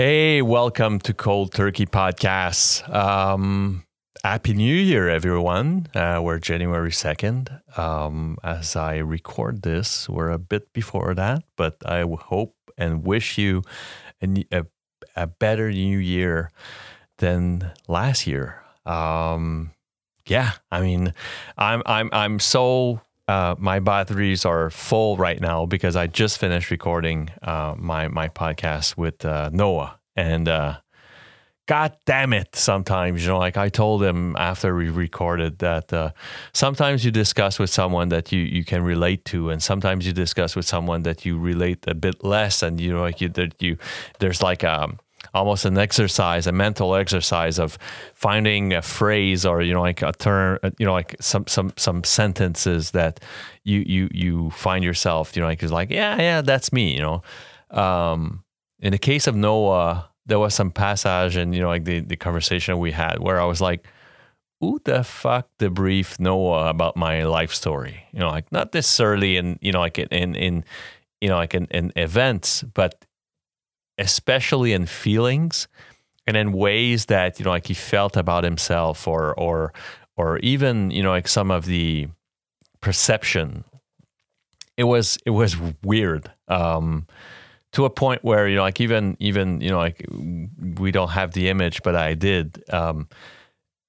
Hey, welcome to Cold Turkey Podcast. Um, Happy New Year, everyone. Uh, we're January 2nd. Um, as I record this, we're a bit before that, but I hope and wish you a, a, a better new year than last year. Um, yeah, I mean, I'm I'm I'm so uh, my batteries are full right now because I just finished recording uh, my my podcast with uh, Noah, and uh, God damn it! Sometimes you know, like I told him after we recorded that uh, sometimes you discuss with someone that you you can relate to, and sometimes you discuss with someone that you relate a bit less, and you know, like you that you there's like um almost an exercise, a mental exercise of finding a phrase or you know like a term, you know like some some some sentences that you you you find yourself, you know like is like yeah yeah that's me, you know. Um, in the case of Noah, there was some passage and you know like the the conversation we had where I was like. Who the fuck debrief Noah about my life story? You know, like not necessarily in you know like in in, in you know like in, in events, but especially in feelings and in ways that you know like he felt about himself or or or even you know like some of the perception. It was it was weird um to a point where you know like even even you know like we don't have the image but i did um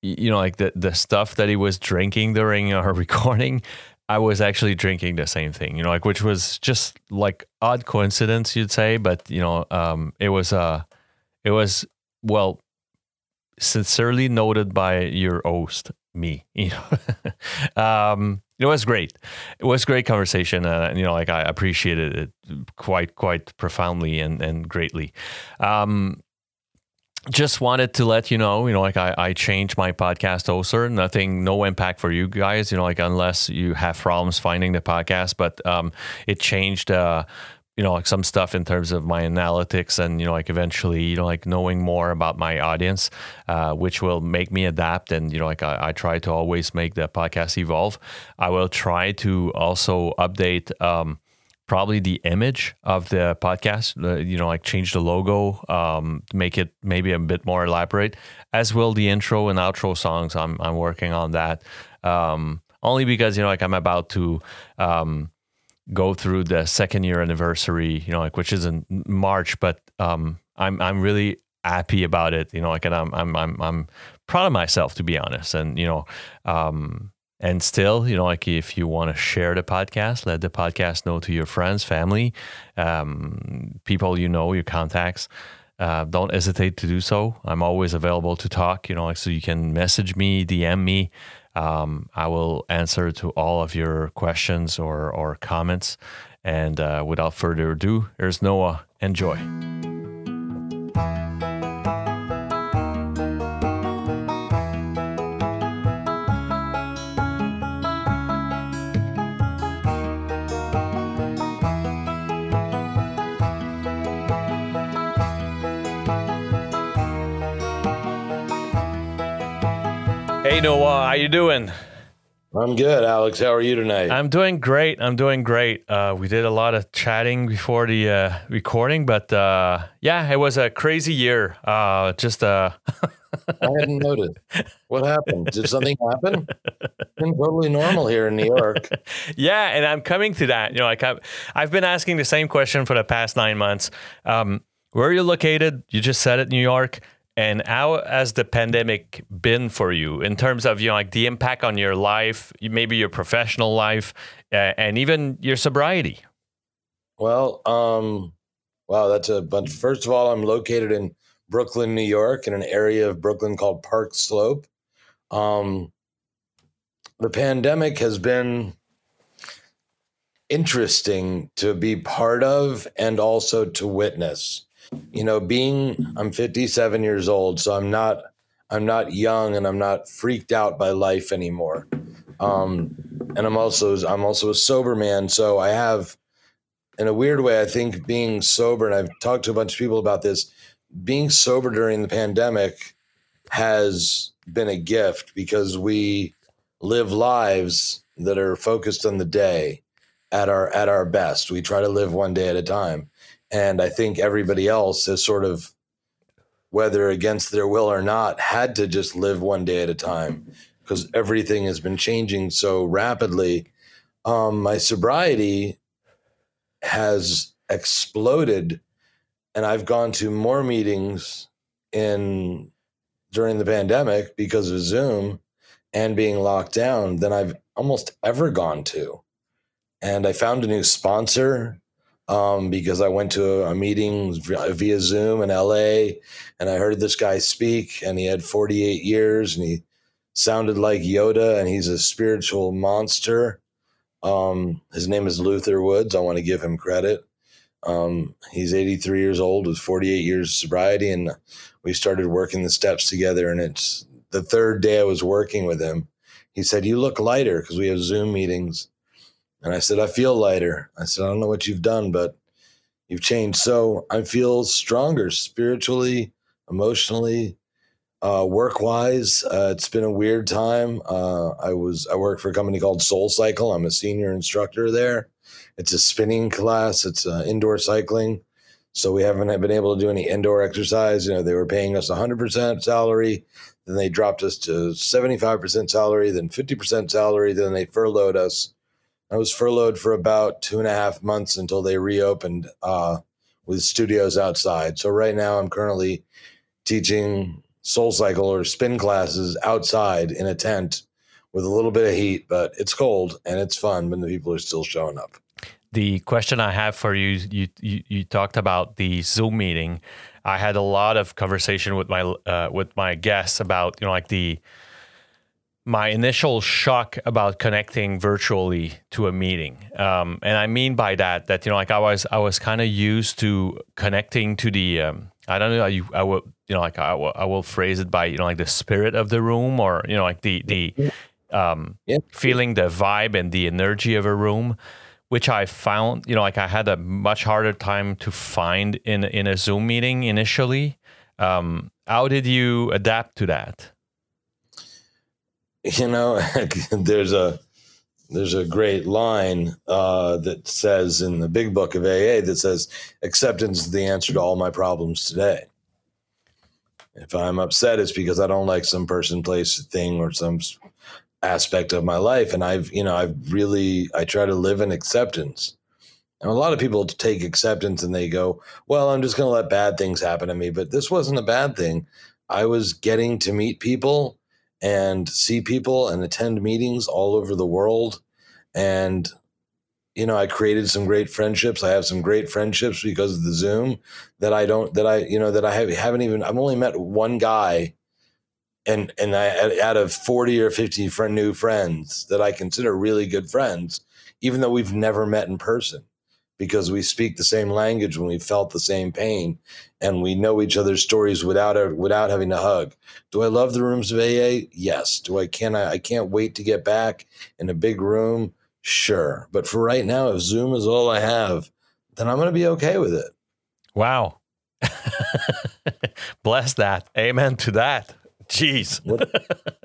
you know like the the stuff that he was drinking during our recording I was actually drinking the same thing, you know, like which was just like odd coincidence, you'd say, but you know, um, it was uh, it was well, sincerely noted by your host, me. You know, um, it was great. It was great conversation, uh, and you know, like I appreciated it quite quite profoundly and and greatly. Um, just wanted to let you know, you know, like I, I changed my podcast hoster. Nothing, no impact for you guys, you know, like unless you have problems finding the podcast. But um, it changed, uh, you know, like some stuff in terms of my analytics and you know, like eventually, you know, like knowing more about my audience, uh, which will make me adapt. And you know, like I, I try to always make the podcast evolve. I will try to also update. Um, probably the image of the podcast uh, you know like change the logo um, make it maybe a bit more elaborate as will the intro and outro songs. I'm, I'm working on that um, only because you know like i'm about to um, go through the second year anniversary you know like which is in march but um, i'm i'm really happy about it you know like and i'm i'm i'm, I'm proud of myself to be honest. And you know um, and still, you know, like if you want to share the podcast, let the podcast know to your friends, family, um, people you know, your contacts. Uh, don't hesitate to do so. I'm always available to talk, you know, like so you can message me, DM me. Um, I will answer to all of your questions or, or comments. And uh, without further ado, here's Noah. Enjoy. Hey Noah, how you doing? I'm good, Alex. How are you tonight? I'm doing great. I'm doing great. Uh, we did a lot of chatting before the uh, recording, but uh, yeah, it was a crazy year. Uh, just uh, I hadn't noticed. What happened? Did something happen? been totally normal here in New York. yeah, and I'm coming to that. You know, like I've, I've been asking the same question for the past nine months. Um, where are you located? You just said it, New York. And how has the pandemic been for you in terms of you know like the impact on your life, maybe your professional life, uh, and even your sobriety? Well, um, wow, that's a bunch. First of all, I'm located in Brooklyn, New York, in an area of Brooklyn called Park Slope. Um, the pandemic has been interesting to be part of and also to witness you know, being I'm 57 years old, so I'm not I'm not young and I'm not freaked out by life anymore. Um, and I'm also I'm also a sober man, so I have in a weird way I think being sober and I've talked to a bunch of people about this, being sober during the pandemic has been a gift because we live lives that are focused on the day at our at our best. We try to live one day at a time. And I think everybody else has sort of whether against their will or not, had to just live one day at a time because everything has been changing so rapidly. Um, my sobriety has exploded, and I've gone to more meetings in during the pandemic because of Zoom and being locked down than I've almost ever gone to. And I found a new sponsor um, because I went to a, meeting via Zoom in LA and I heard this guy speak and he had 48 years and he sounded like Yoda and he's a spiritual monster. Um, his name is Luther Woods. I want to give him credit. Um, he's 83 years old with 48 years of sobriety, and we started working the steps together. And it's the third day I was working with him. He said, "You look lighter because we have Zoom meetings." And I said, I feel lighter. I said, I don't know what you've done, but you've changed. So I feel stronger spiritually, emotionally, uh, work wise. Uh, it's been a weird time. Uh, I was, I work for a company called Soul Cycle. I'm a senior instructor there. It's a spinning class, it's uh, indoor cycling. So we haven't been able to do any indoor exercise. You know, they were paying us 100% salary. Then they dropped us to 75% salary, then 50% salary. Then they furloughed us I was furloughed for about two and a half months until they reopened uh, with studios outside. So right now, I'm currently teaching Soul Cycle or spin classes outside in a tent with a little bit of heat, but it's cold and it's fun when the people are still showing up. The question I have for you, you you, you talked about the Zoom meeting. I had a lot of conversation with my uh, with my guests about you know like the my initial shock about connecting virtually to a meeting. Um, and I mean by that that you know like I was I was kind of used to connecting to the um, I don't know you I will you know like I will, I will phrase it by you know like the spirit of the room or you know like the the um, yeah. feeling the vibe and the energy of a room which I found you know like I had a much harder time to find in in a Zoom meeting initially. Um, how did you adapt to that? you know, there's a there's a great line uh, that says in the big book of AA that says acceptance is the answer to all my problems today. If I'm upset, it's because I don't like some person, place, thing, or some aspect of my life, and I've you know I've really I try to live in acceptance. And a lot of people take acceptance and they go, well, I'm just going to let bad things happen to me. But this wasn't a bad thing. I was getting to meet people and see people and attend meetings all over the world. And, you know, I created some great friendships. I have some great friendships because of the Zoom that I don't, that I, you know, that I have, haven't even, I've only met one guy and, and I, out of 40 or 50 friend, new friends that I consider really good friends, even though we've never met in person because we speak the same language when we felt the same pain and we know each other's stories without a, without having to hug. Do I love the rooms of AA? Yes. Do I can I, I can't wait to get back in a big room? Sure. But for right now, if Zoom is all I have, then I'm going to be okay with it. Wow. Bless that. Amen to that. Jeez. what,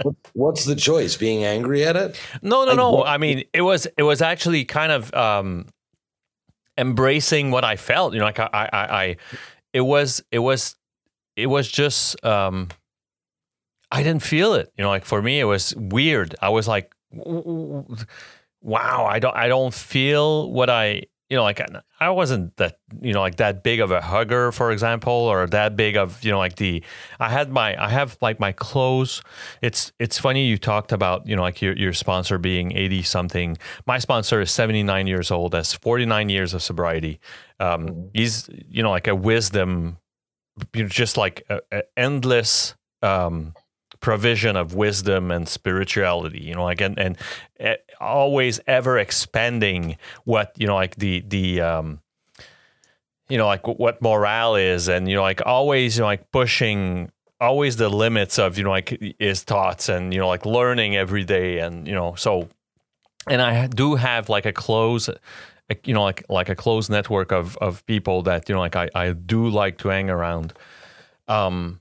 what, what's the choice? Being angry at it? No, no, no. I mean, it was it was actually kind of um, embracing what I felt. You know, like I, I, I, it was, it was, it was just, um, I didn't feel it. You know, like for me, it was weird. I was like, wow, I don't, I don't feel what I, you know, like I wasn't that, you know, like that big of a hugger, for example, or that big of, you know, like the, I had my, I have like my clothes. It's, it's funny you talked about, you know, like your, your sponsor being 80 something. My sponsor is 79 years old, has 49 years of sobriety. Um, mm-hmm. He's, you know, like a wisdom, you know, just like a, a endless, um, provision of wisdom and spirituality you know like and, and uh, always ever expanding what you know like the the um you know like what morale is and you know like always you know like pushing always the limits of you know like his thoughts and you know like learning every day and you know so and i do have like a close you know like like a close network of of people that you know like i i do like to hang around um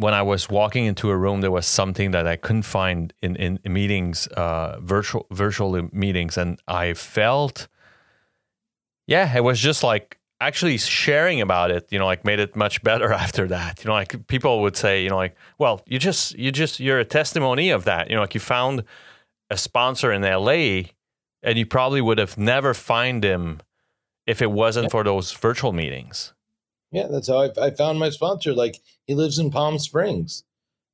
when I was walking into a room, there was something that I couldn't find in, in, meetings, uh, virtual virtual meetings, and I felt, yeah, it was just like actually sharing about it, you know, like made it much better after that. You know, like people would say, you know, like, well, you just, you just, you're a testimony of that. You know, like you found a sponsor in LA and you probably would have never find him if it wasn't for those virtual meetings. Yeah, that's how I, I found my sponsor. Like he lives in Palm Springs,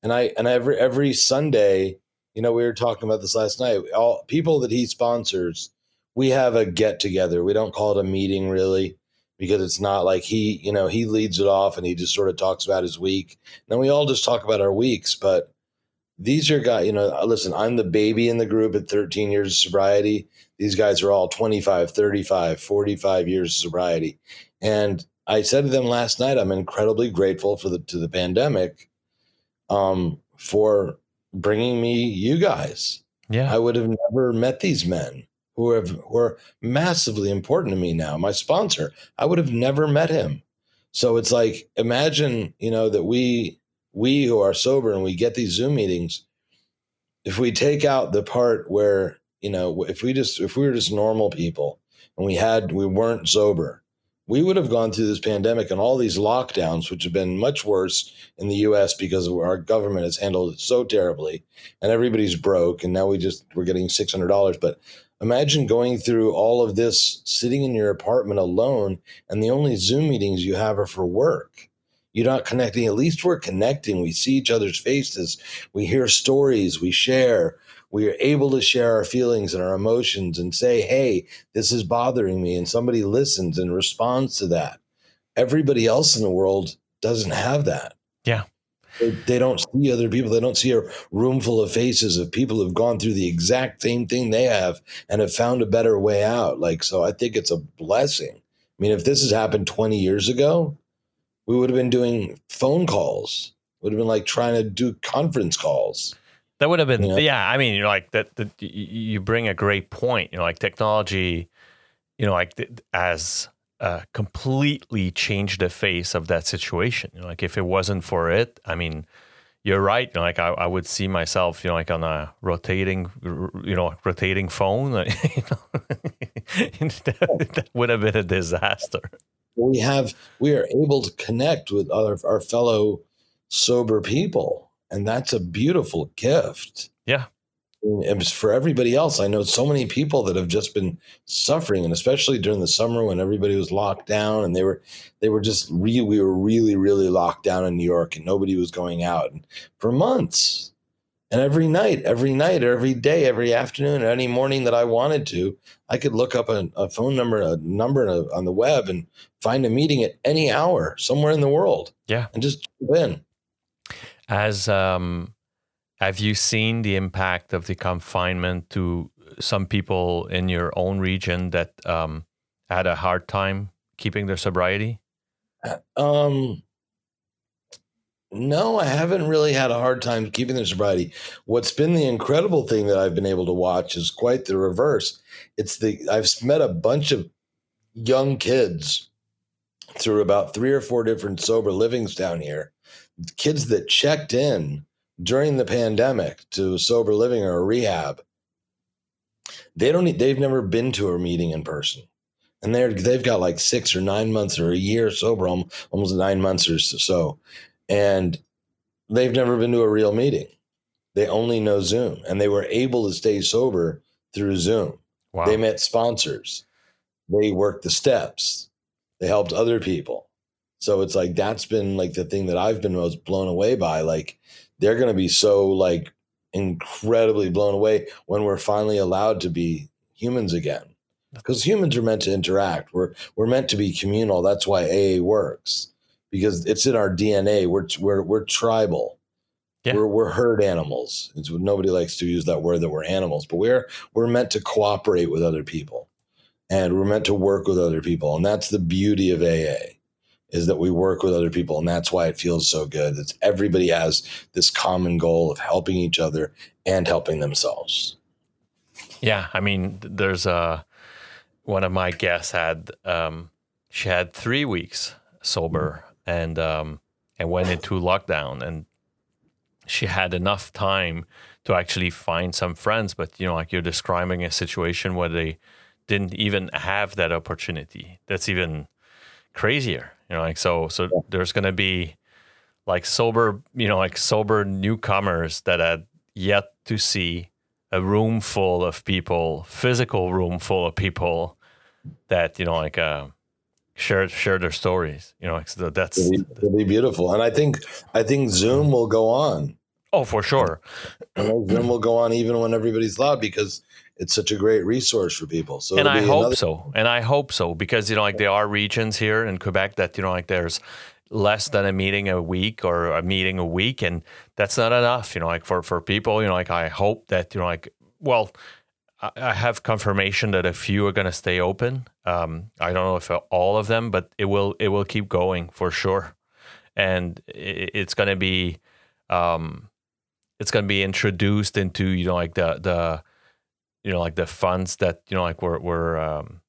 and I and every every Sunday, you know, we were talking about this last night. All people that he sponsors, we have a get together. We don't call it a meeting really because it's not like he, you know, he leads it off and he just sort of talks about his week. And then we all just talk about our weeks, but these are guys, you know, uh, listen, I'm the baby in the group at 13 years of sobriety. These guys are all 25, 35, 45 years of sobriety. And I said to them last night, I'm incredibly grateful for the to the pandemic um, for bringing me you guys. Yeah. I would have never met these men who have who are massively important to me now. My sponsor, I would have never met him. So it's like imagine, you know, that we we who are sober and we get these Zoom meetings, if we take out the part where, you know, if we just if we were just normal people and we had we weren't sober, we would have gone through this pandemic and all these lockdowns, which have been much worse in the US because our government has handled it so terribly and everybody's broke and now we just we're getting $600 but imagine going through all of this sitting in your apartment alone and the only zoom meetings you have are for work you're not connecting. At least we're connecting. We see each other's faces. We hear stories. We share. We are able to share our feelings and our emotions and say, hey, this is bothering me. And somebody listens and responds to that. Everybody else in the world doesn't have that. Yeah. They, they don't see other people. They don't see a room full of faces of people who've gone through the exact same thing they have and have found a better way out. Like, so I think it's a blessing. I mean, if this has happened 20 years ago, we would have been doing phone calls. Would have been like trying to do conference calls. That would have been, know? yeah. I mean, you're like that. that you bring a great point. You know, like technology. You know, like as uh, completely changed the face of that situation. You know, like if it wasn't for it, I mean, you're right. You know, like I, I would see myself, you know, like on a rotating, you know, rotating phone. you know, that, that would have been a disaster we have we are able to connect with other our fellow sober people and that's a beautiful gift yeah and for everybody else i know so many people that have just been suffering and especially during the summer when everybody was locked down and they were they were just really we were really really locked down in new york and nobody was going out and for months and every night, every night, every day, every afternoon, any morning that I wanted to, I could look up a, a phone number, a number on the web, and find a meeting at any hour somewhere in the world. Yeah, and just jump in. As um, have you seen the impact of the confinement to some people in your own region that um, had a hard time keeping their sobriety? Uh, um, no, I haven't really had a hard time keeping their sobriety. What's been the incredible thing that I've been able to watch is quite the reverse. It's the I've met a bunch of young kids through about three or four different sober livings down here. Kids that checked in during the pandemic to sober living or a rehab. They don't need, they've never been to a meeting in person. And they're they've got like six or nine months or a year sober, almost nine months or so and they've never been to a real meeting. They only know Zoom, and they were able to stay sober through Zoom. Wow. They met sponsors. They worked the steps. They helped other people. So it's like that's been like the thing that I've been most blown away by. Like they're going to be so like incredibly blown away when we're finally allowed to be humans again. Because humans are meant to interact. We're we're meant to be communal. That's why AA works because it's in our DNA. We're we're we're tribal. Yeah. We're we're herd animals. It's, nobody likes to use that word that we're animals, but we're we're meant to cooperate with other people, and we're meant to work with other people, and that's the beauty of AA, is that we work with other people, and that's why it feels so good. It's everybody has this common goal of helping each other and helping themselves. Yeah, I mean, there's a one of my guests had um, she had three weeks sober and um, and went into lockdown. And she had enough time to actually find some friends. But you know, like you're describing a situation where they didn't even have that opportunity. That's even crazier. You know, like so so yeah. there's gonna be like sober, you know, like sober newcomers that had yet to see a room full of people, physical room full of people that, you know, like uh share share their stories. You know, like so that's it'll be, it'll be beautiful. And I think I think Zoom will go on. Oh, for sure. Zoom will go on even when everybody's loud because it's such a great resource for people. So and I hope another- so, and I hope so because you know, like there are regions here in Quebec that you know, like there's less than a meeting a week or a meeting a week, and that's not enough. You know, like for for people, you know, like I hope that you know, like well, I have confirmation that a few are going to stay open. Um, I don't know if all of them, but it will it will keep going for sure, and it's going to be um, it's going to be introduced into you know like the the you know like the funds that you know like we're, we're um,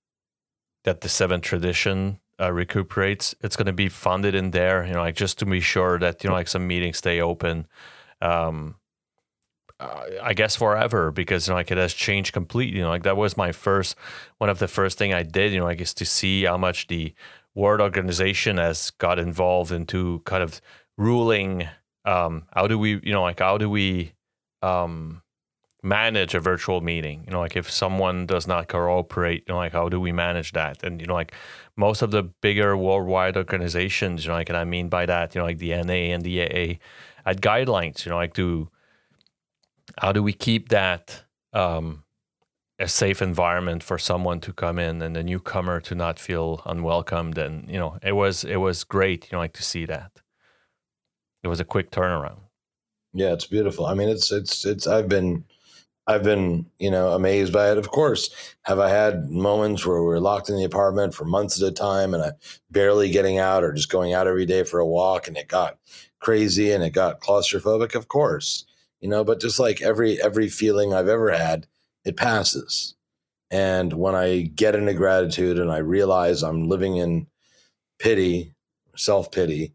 that the seven tradition uh, recuperates it's going to be funded in there you know like just to be sure that you know like some meetings stay open um I guess forever because you know like it has changed completely. You know, like that was my first one of the first thing I did. You know, like is to see how much the World Organization has got involved into kind of ruling. Um, how do we, you know, like how do we um, manage a virtual meeting. You know like if someone does not cooperate you know like how do we manage that? And you know like most of the bigger worldwide organizations you know like and i mean by that you know like the na and the aa had guidelines you know like to how do we keep that um, a safe environment for someone to come in and the newcomer to not feel unwelcomed? And you know it was it was great you know like to see that. It was a quick turnaround. Yeah it's beautiful. I mean it's it's it's i've been I've been, you know, amazed by it. Of course, have I had moments where we are locked in the apartment for months at a time and I'm barely getting out or just going out every day for a walk and it got crazy and it got claustrophobic? Of course, you know, but just like every every feeling I've ever had, it passes. And when I get into gratitude and I realize I'm living in pity, self pity,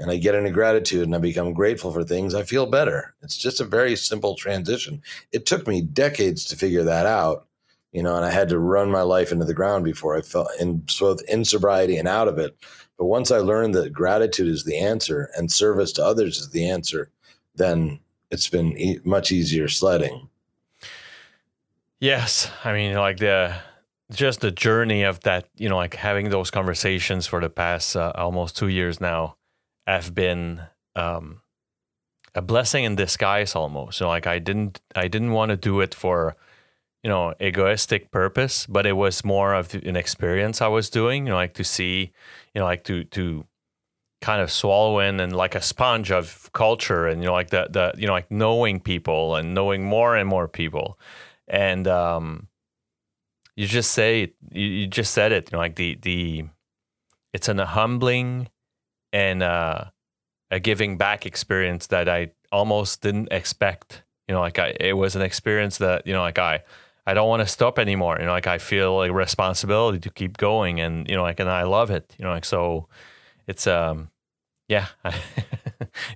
and I get into gratitude and I become grateful for things, I feel better. It's just a very simple transition. It took me decades to figure that out, you know, and I had to run my life into the ground before I felt in both in sobriety and out of it. But once I learned that gratitude is the answer and service to others is the answer, then it's been e- much easier sledding. Yes, I mean, like the just the journey of that, you know, like having those conversations for the past uh, almost two years now have been um, a blessing in disguise almost. So like I didn't I didn't want to do it for you know egoistic purpose, but it was more of an experience I was doing. You know, like to see, you know, like to to kind of swallow in and like a sponge of culture and you know like the the you know like knowing people and knowing more and more people and um you just say you, you just said it you know like the the it's an humbling and uh, a giving back experience that I almost didn't expect. You know, like I, it was an experience that you know, like I, I don't want to stop anymore. You know, like I feel like responsibility to keep going, and you know, like and I love it. You know, like so, it's um, yeah.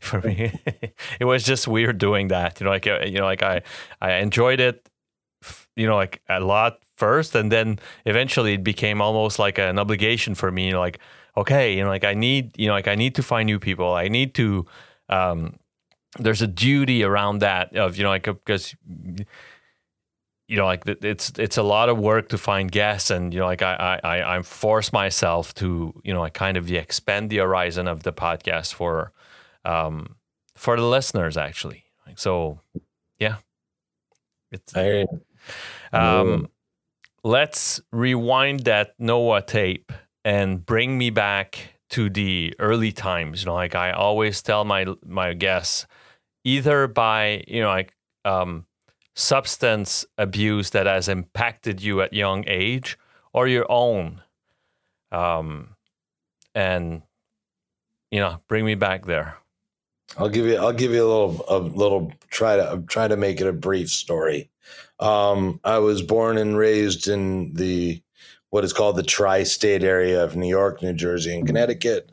for me, it was just weird doing that. You know, like uh, you know, like I, I enjoyed it. You know, like a lot first, and then eventually it became almost like an obligation for me. You know, like okay, you know, like I need, you know, like I need to find new people. I need to. Um, there's a duty around that of you know like because you know like it's it's a lot of work to find guests and you know like I I I I force myself to you know like kind of expand the horizon of the podcast for um for the listeners actually like so yeah it's I, um let's rewind that Noah tape and bring me back to the early times. You know, like I always tell my my guests, either by you know like um, substance abuse that has impacted you at young age, or your own, um, and you know, bring me back there. I'll give you. I'll give you a little. A little. Try to I'm try to make it a brief story. Um, I was born and raised in the what is called the tri-state area of New York, New Jersey, and Connecticut.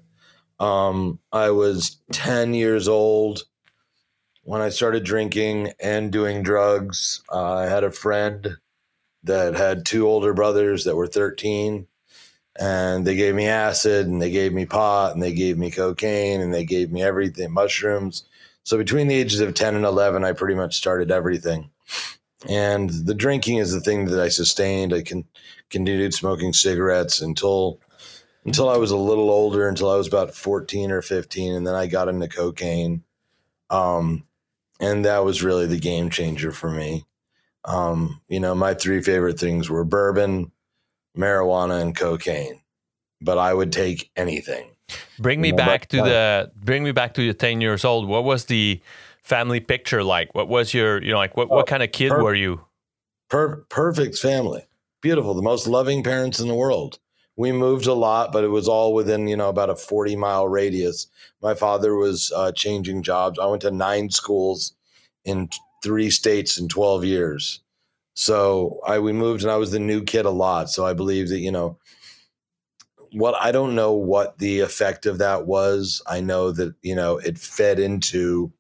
Um, I was 10 years old when I started drinking and doing drugs. Uh, I had a friend that had two older brothers that were 13, and they gave me acid and they gave me pot and they gave me cocaine and they gave me everything mushrooms so between the ages of 10 and 11 i pretty much started everything and the drinking is the thing that i sustained i can continued smoking cigarettes until until i was a little older until i was about 14 or 15 and then i got into cocaine um, and that was really the game changer for me um, you know my three favorite things were bourbon marijuana and cocaine, but I would take anything. Bring me you know, back to the bring me back to the 10 years old. What was the family picture like? What was your, you know, like what, what kind of kid were you? Per- perfect family. Beautiful. The most loving parents in the world. We moved a lot, but it was all within, you know, about a 40 mile radius. My father was uh, changing jobs. I went to nine schools in three states in 12 years. So I we moved and I was the new kid a lot. So I believe that, you know, what I don't know what the effect of that was. I know that, you know, it fed into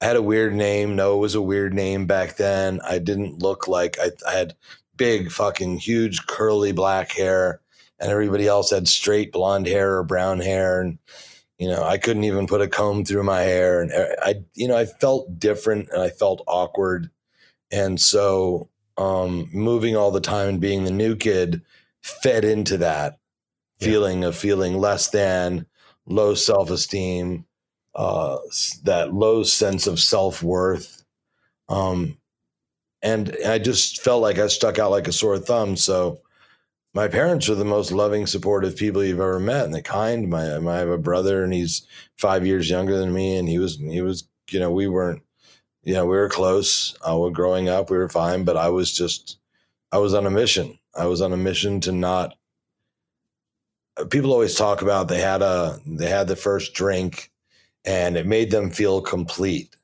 I had a weird name. No, it was a weird name back then. I didn't look like I, I had big fucking huge curly black hair and everybody else had straight blonde hair or brown hair and you know i couldn't even put a comb through my hair and uh, i you know i felt different and i felt awkward and so um, moving all the time and being the new kid fed into that yeah. feeling of feeling less than, low self esteem, uh, that low sense of self worth. Um, and I just felt like I stuck out like a sore thumb. So my parents are the most loving, supportive people you've ever met, and the kind. My, I have a brother, and he's five years younger than me, and he was he was you know we weren't you know, we were close. Uh, we're growing up, we were fine, but I was just, I was on a mission. I was on a mission to not. Uh, people always talk about they had a they had the first drink, and it made them feel complete.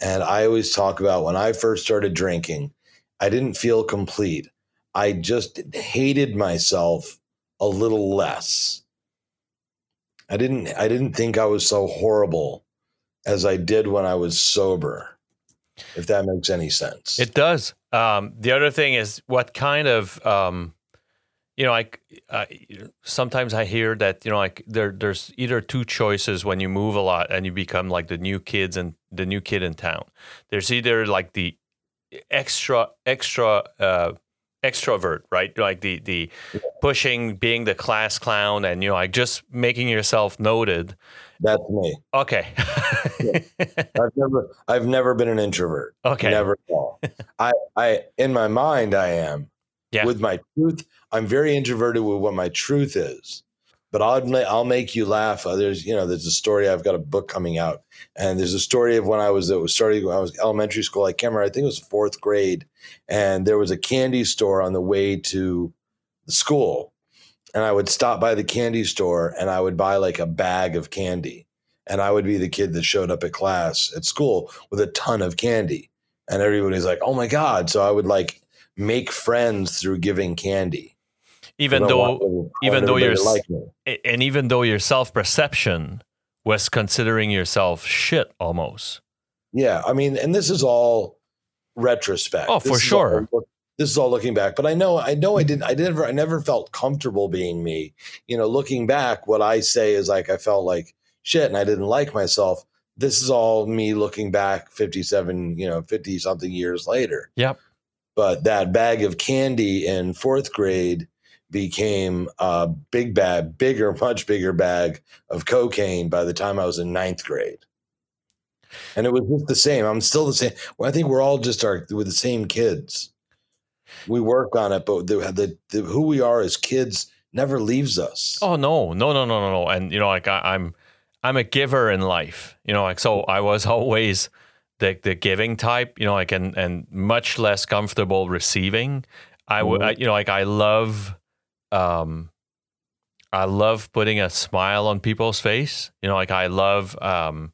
And I always talk about when I first started drinking, I didn't feel complete. I just hated myself a little less. I didn't I didn't think I was so horrible as I did when I was sober, if that makes any sense. It does. Um, the other thing is what kind of, um, you know, like uh, sometimes I hear that you know, like there, there's either two choices when you move a lot and you become like the new kids and the new kid in town. There's either like the extra, extra. Uh, extrovert, right? Like the the pushing, being the class clown, and you know, like just making yourself noted. That's me. Okay. yeah. I've never I've never been an introvert. Okay. Never I I in my mind I am. Yeah. With my truth, I'm very introverted with what my truth is. But I'll I'll make you laugh. Uh, there's you know there's a story. I've got a book coming out, and there's a story of when I was it was starting when I was elementary school. I can't remember. I think it was fourth grade, and there was a candy store on the way to the school, and I would stop by the candy store and I would buy like a bag of candy. And I would be the kid that showed up at class at school with a ton of candy. And everybody's like, oh my God. So I would like make friends through giving candy. Even though, even though you're, like and even though your self perception was considering yourself shit almost. Yeah. I mean, and this is all retrospect. Oh, this for sure. All, this is all looking back but i know i know i didn't i never i never felt comfortable being me you know looking back what i say is like i felt like shit and i didn't like myself this is all me looking back 57 you know 50 something years later yep but that bag of candy in fourth grade became a big bag bigger much bigger bag of cocaine by the time i was in ninth grade and it was just the same i'm still the same well, i think we're all just our with the same kids we work on it, but the, the, the, who we are as kids never leaves us. Oh no, no, no, no, no, no. And you know, like I, I'm, I'm a giver in life. You know, like so I was always the the giving type. You know, like and and much less comfortable receiving. I would, mm-hmm. you know, like I love, um, I love putting a smile on people's face. You know, like I love, um,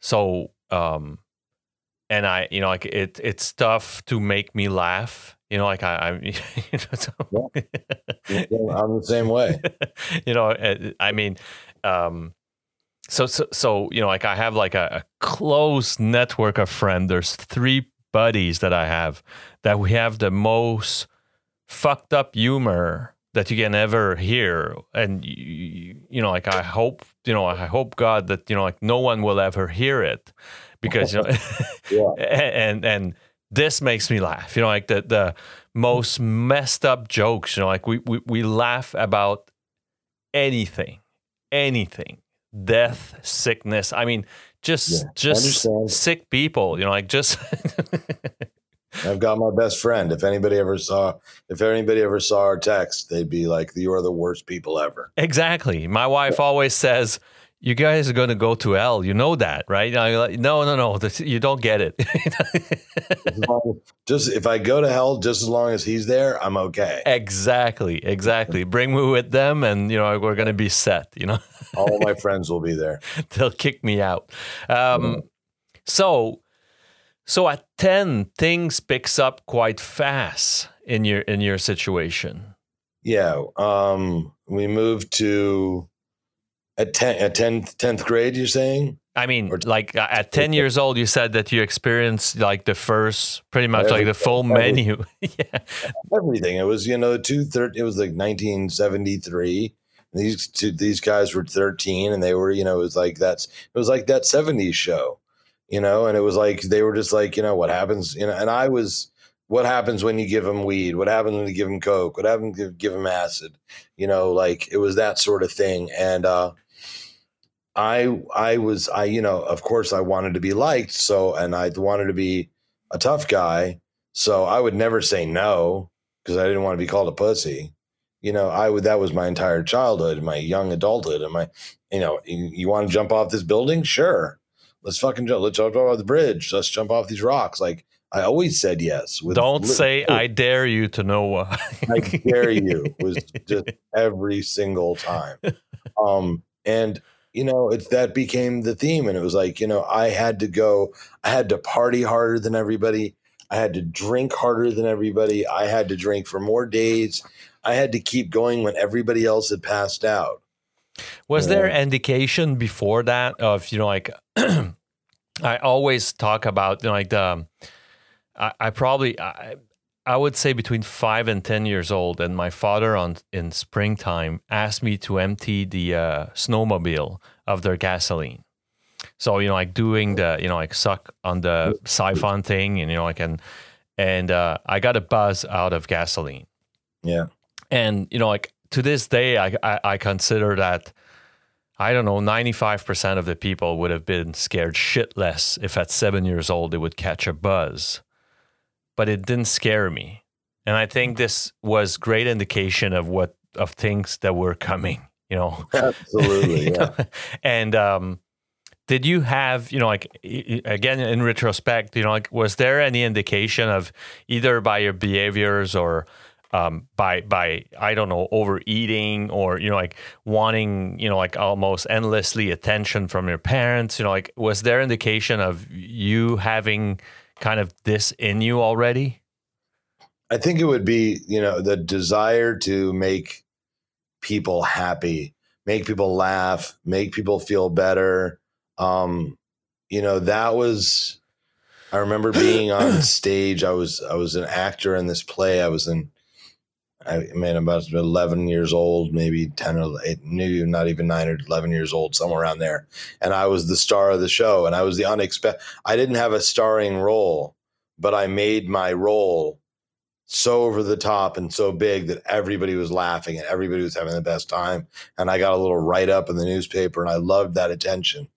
so um, and I, you know, like it it's tough to make me laugh you know, like I, I you know, so, yeah. I'm the same way. you know, eh, I mean, um, so, so, so, you know, like I have like a, a close network of friends. There's three buddies that I have that we have the most fucked up humor that you can ever hear. And you, you know like i hope you know i hope god that you know like no one will ever hear it because you know and and this makes me laugh you know like the the most messed up jokes you know like we we, we laugh about anything anything. Death sickness i mean just yeah, just sick people you know like just I've got my best friend. If anybody ever saw, if anybody ever saw our text, they'd be like, "You are the worst people ever." Exactly. My wife always says, "You guys are going to go to hell. You know that, right?" Like, no, no, no. This, you don't get it. just if I go to hell, just as long as he's there, I'm okay. Exactly. Exactly. Bring me with them, and you know we're going to be set. You know, all my friends will be there. They'll kick me out. Um, mm-hmm. So so at 10 things picks up quite fast in your in your situation. Yeah, um we moved to at 10 at 10th 10th grade you're saying? I mean, or, like uh, at 10 years old, you said that you experienced like the first, pretty much like the full menu. yeah. Everything. It was, you know, two thir- it was like 1973. These two, these guys were 13 and they were, you know, it was like that's, it was like that 70s show you know, and it was like they were just like, you know, what happens, you know, and I was what happens when you give them weed? What happens when you give them coke? What happens you give them acid? You know, like it was that sort of thing. And uh I I was I you know, of course I wanted to be liked, so and I wanted to be a tough guy, so I would never say no because I didn't want to be called a pussy. You know, I would that was my entire childhood, my young adulthood, and my you know, you, you want to jump off this building? Sure let's fucking jump. Let's jump off the bridge. Let's jump off these rocks. Like I always said yes. Don't say I dare you to know why. I dare you was just every single time. Um, and you know, it's that became the theme. And it was like, you know, I had to go, I had to party harder than everybody. I had to drink harder than everybody. I had to drink for more days. I had to keep going when everybody else had passed out. Was there indication before that of you know like I always talk about you know, like the I, I probably I, I would say between five and ten years old, and my father on in springtime asked me to empty the uh, snowmobile of their gasoline. So you know, like doing the you know like suck on the siphon thing, and you know like and and uh, I got a buzz out of gasoline. Yeah, and you know like to this day, I, I, I consider that I don't know, 95% of the people would have been scared shitless if at seven years old they would catch a buzz. But it didn't scare me. And I think this was great indication of what of things that were coming, you know. Absolutely. Yeah. and um did you have, you know, like again in retrospect, you know, like was there any indication of either by your behaviors or um, by by I don't know overeating or you know like wanting you know like almost endlessly attention from your parents. You know, like was there indication of you having kind of this in you already? I think it would be you know the desire to make people happy, make people laugh, make people feel better. Um, you know that was. I remember being on stage. I was I was an actor in this play. I was in I mean, about 11 years old, maybe 10 or 8, maybe not even 9 or 11 years old, somewhere around there. And I was the star of the show. And I was the unexpected, I didn't have a starring role, but I made my role so over the top and so big that everybody was laughing and everybody was having the best time. And I got a little write up in the newspaper and I loved that attention.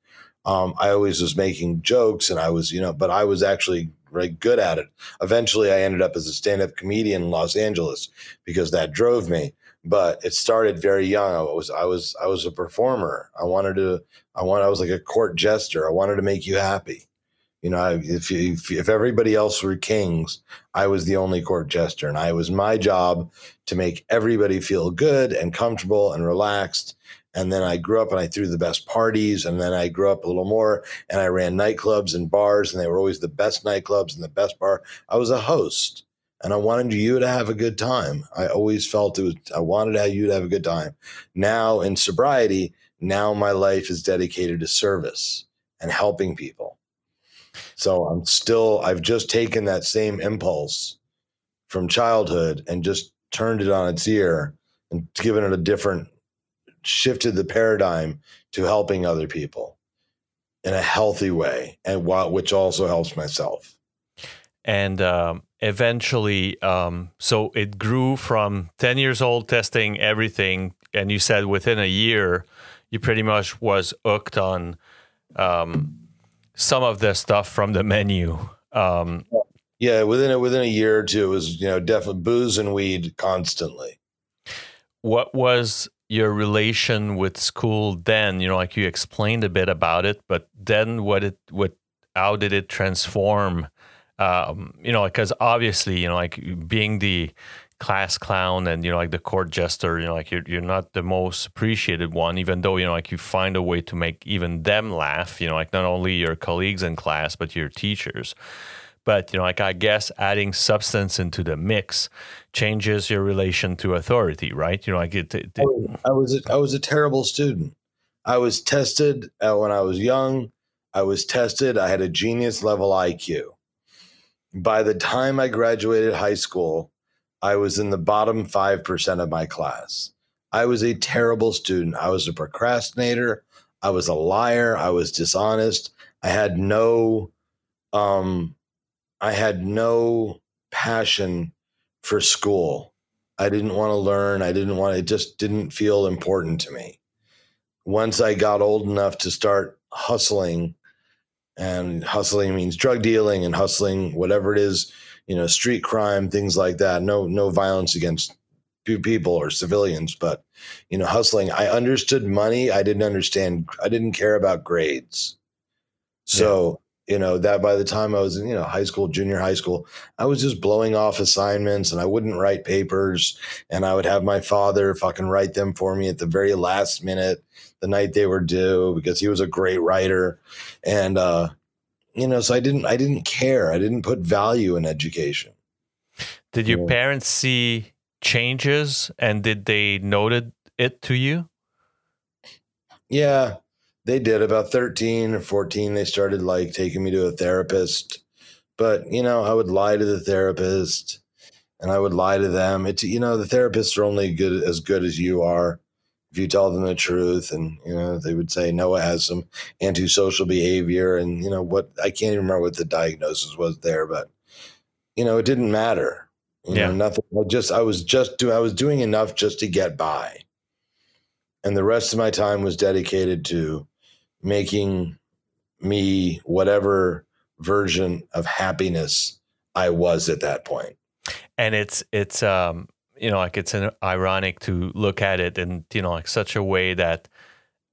Um, I always was making jokes and I was, you know, but I was actually very good at it. Eventually, I ended up as a stand up comedian in Los Angeles because that drove me. But it started very young. I was I was I was a performer. I wanted to. I want. I was like a court jester. I wanted to make you happy. You know, if, if if everybody else were kings, I was the only court jester, and I was my job to make everybody feel good and comfortable and relaxed and then I grew up and I threw the best parties. And then I grew up a little more and I ran nightclubs and bars, and they were always the best nightclubs and the best bar. I was a host and I wanted you to have a good time. I always felt it was, I wanted you to have a good time. Now in sobriety, now my life is dedicated to service and helping people. So I'm still, I've just taken that same impulse from childhood and just turned it on its ear and given it a different shifted the paradigm to helping other people in a healthy way and while, which also helps myself. And um, eventually um, so it grew from 10 years old testing everything and you said within a year you pretty much was hooked on um, some of the stuff from the menu. Um, yeah within a within a year or two it was you know definitely booze and weed constantly. What was your relation with school then you know like you explained a bit about it but then what it what how did it transform um, you know because obviously you know like being the class clown and you know like the court jester you know like you're, you're not the most appreciated one even though you know like you find a way to make even them laugh you know like not only your colleagues in class but your teachers but you know like i guess adding substance into the mix changes your relation to authority right you know like it, it, it i was a, i was a terrible student i was tested uh, when i was young i was tested i had a genius level iq by the time i graduated high school i was in the bottom 5% of my class i was a terrible student i was a procrastinator i was a liar i was dishonest i had no um I had no passion for school. I didn't want to learn. I didn't want it just didn't feel important to me. Once I got old enough to start hustling, and hustling means drug dealing and hustling, whatever it is, you know, street crime, things like that. No, no violence against people or civilians, but you know, hustling. I understood money. I didn't understand. I didn't care about grades. So you know that by the time i was in you know high school junior high school i was just blowing off assignments and i wouldn't write papers. And i would have my father fucking write them for me at the very last minute the night they were due because he was a great writer. And uh you know so i didn't i didn't care. I didn't put value in education. Did your yeah. parents see changes and did they noted it to you? Yeah they did about 13 or 14 they started like taking me to a therapist. But you know i would lie to the therapist and i would lie to them. It's you know the therapists are only good as good as you are. If you tell them the truth and you know they would say noah has some antisocial behavior and you know what i can't even remember what the diagnosis was there but you know it didn't matter. You yeah. know nothing i just i was just doing i was doing enough just to get by. And the rest of my time was dedicated to making me whatever version of happiness I was at that point. And it's it's um you know like it's an ironic to look at it in you know like such a way that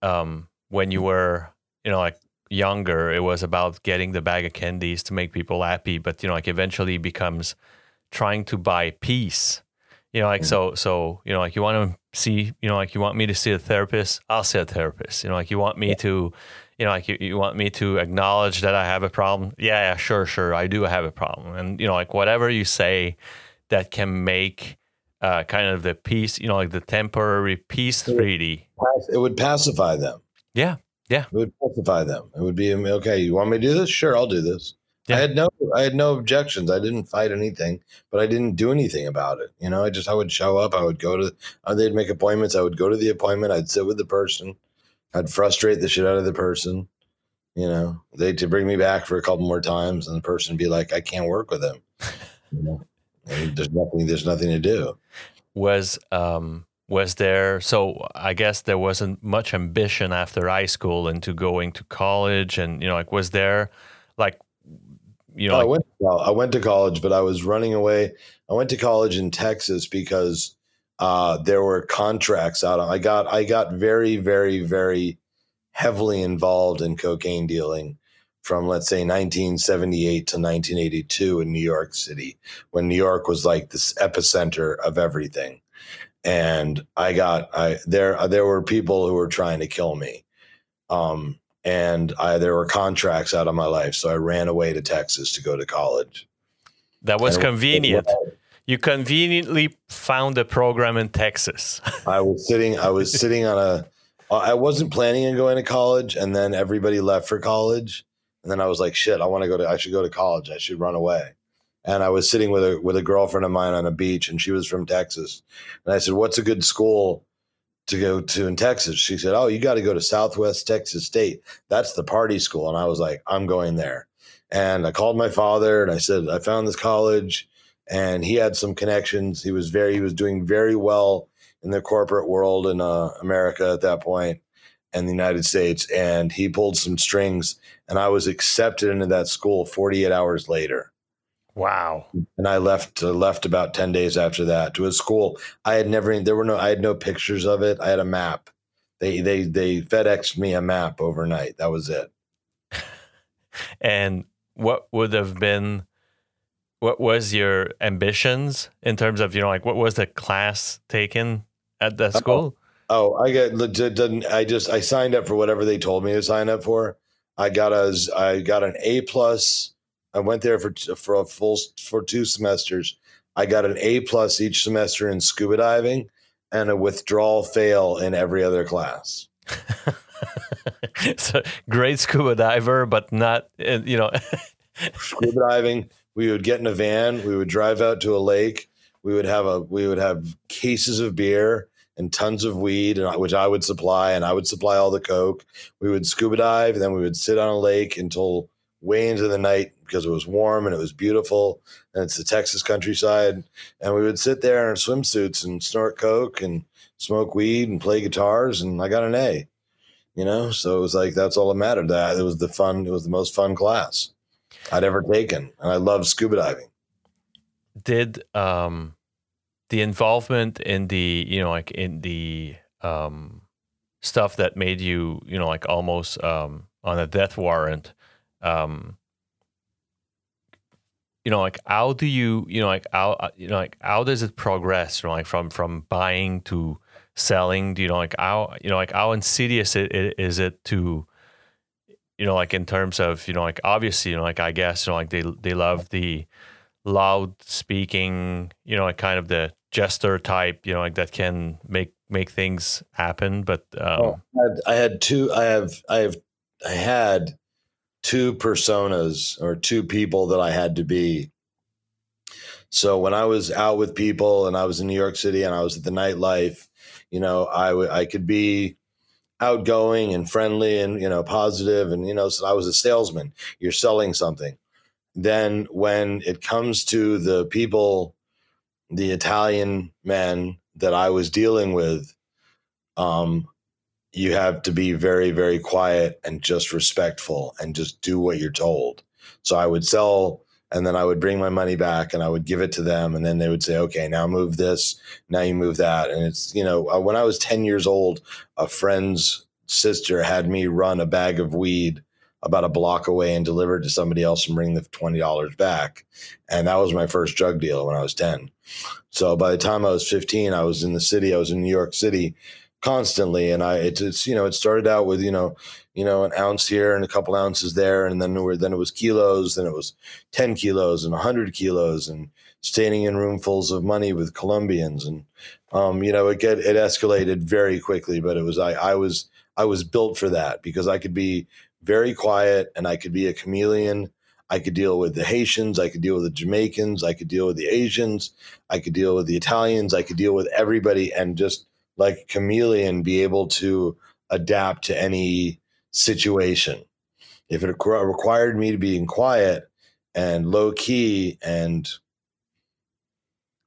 um when you were you know like younger it was about getting the bag of candies to make people happy but you know like eventually becomes trying to buy peace you know like mm-hmm. so so you know like you want to see, you know, like you want me to see a therapist, I'll see a therapist. You know, like you want me to, you know, like you, you want me to acknowledge that I have a problem. Yeah, yeah, sure, sure. I do have a problem. And, you know, like whatever you say that can make uh, kind of the peace, you know, like the temporary peace treaty. It would pacify them. Yeah. Yeah. It would pacify them. It would be okay. You want me to do this? Sure, I'll do this. Yeah. I had no I had no objections. I didn't fight anything, but I didn't do anything about it. You know, I just I would show up. I would go to. Uh, they'd make appointments. I would go to the appointment. I'd sit with the person. I'd frustrate the shit out of the person. You know, they'd to bring me back for a couple more times, and the person be like, "I can't work with him." You know, and there's nothing. There's nothing to do. Was um was there so i guess there wasn't much ambition after high school into going to college and you know like was there like you know, I went. I went to college, but I was running away. I went to college in Texas because uh, there were contracts out. I got I got very very very heavily involved in cocaine dealing from let's say 1978 to 1982 in New York City when New York was like this epicenter of everything. And I got I there there were people who were trying to kill me. Um, and I, there were contracts out of my life, so I ran away to Texas to go to college. That was and convenient. You conveniently found a program in Texas. I was sitting. I was sitting on a. I wasn't planning on going to college, and then everybody left for college, and then I was like, "Shit! I want to go to. I should go to college. I should run away." and I was sitting with a with a girlfriend of mine on a beach, and she was from Texas. And I said, "What's a good school to go to in Texas?" She said, "Oh, you got to go to Southwest Texas State. That's the party school." And I was like, "I'm going there." And I called my father, and I said, "I found this college." And he had some connections. He was very he was doing very well in the corporate world in uh, America at that point and the United States. And he pulled some strings, and I was accepted into that school 48 hours later. Wow. And I left uh, left about 10 days after that to a school. I had never there were no I had no pictures of it. I had a map. They they they FedExed me a map overnight. That was it. and what would have been what was your ambitions in terms of you know like what was the class taken at the school? Oh, oh I get legit. I just I signed up for whatever they told me to sign up for. I got a I got an A plus I went there for for a full for two semesters. I got an A plus each semester in scuba diving and a withdrawal fail in every other class. so great scuba diver, but not uh, you know. scuba diving. We would get in a van. We would drive out to a lake. We would have a we would have cases of beer and tons of weed, which I would supply, and I would supply all the coke. We would scuba dive, and then we would sit on a lake until way into the night because it was warm and it was beautiful and it's the Texas countryside. And we would sit there in swimsuits and snort coke and smoke weed and play guitars. And I got an A, you know? So it was like, that's all that mattered. That it was the fun, it was the most fun class I'd ever taken. And I loved scuba diving. Did, um, the involvement in the, you know, like in the, um, stuff that made you, you know, like almost, um, on a death warrant, um, you know, like how do you, you know, like how, uh, you know, like how does it progress? You like from from buying to selling. Do you know, like how, you know, like how insidious it, it is it to, you know, like in terms of, you know, like obviously, you know, like I guess, you know, like they they love the loud speaking, you know, like kind of the jester type, you know, like that can make make things happen. But um, oh, I, had, I had two. I have. I have. I had two personas or two people that I had to be. So when I was out with people and I was in New York City and I was at the nightlife, you know, I, w- I could be outgoing and friendly and, you know, positive And, you know, so I was a salesman. You're selling something. Then when it comes to the people, the Italian men that I was dealing with, um, you have to be very, very quiet and just respectful and just do what you're told. So I would sell and then I would bring my money back and I would give it to them. And then they would say, okay, now move this, now you move that. And it's, you know, uh, when I was 10 years old, a friend's sister had me run a bag of weed about a block away and deliver it to somebody else and bring the $20 back. And that was my first drug deal when I was 10. So by the time I was 15, I was in the city, I was in New York City constantly. And I, it's, it's, you know, it started out with, you know, you know, an ounce here and a couple ounces there. And then were, then it was kilos, then it was 10 kilos and hundred kilos and standing in roomfuls of money with Colombians. And, um, you know, it get, it escalated very quickly, but it was, I, I was, I was built for that because I could be very quiet and I could be a chameleon. I could deal with the Haitians. I could deal with the Jamaicans. I could deal with the Asians. I could deal with the Italians. I could deal with everybody and just like chameleon be able to adapt to any situation. If it required me to be in quiet and low key and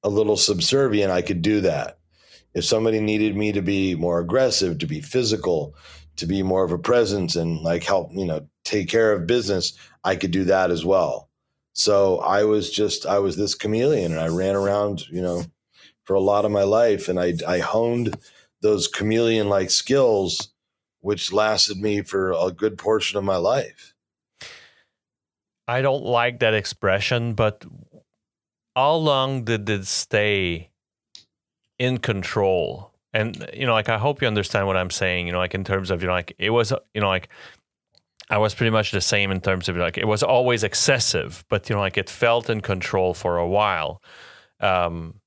a little subservient, I could do that. If somebody needed me to be more aggressive, to be physical, to be more of a presence and like help, you know, take care of business, I could do that as well. So I was just, I was this chameleon and I ran around, you know, for a lot of my life, and I I honed those chameleon like skills, which lasted me for a good portion of my life. I don't like that expression, but how long did it stay in control? And you know, like I hope you understand what I'm saying. You know, like in terms of you know, like it was, you know, like I was pretty much the same in terms of like it was always excessive, but you know, like it felt in control for a while. Um,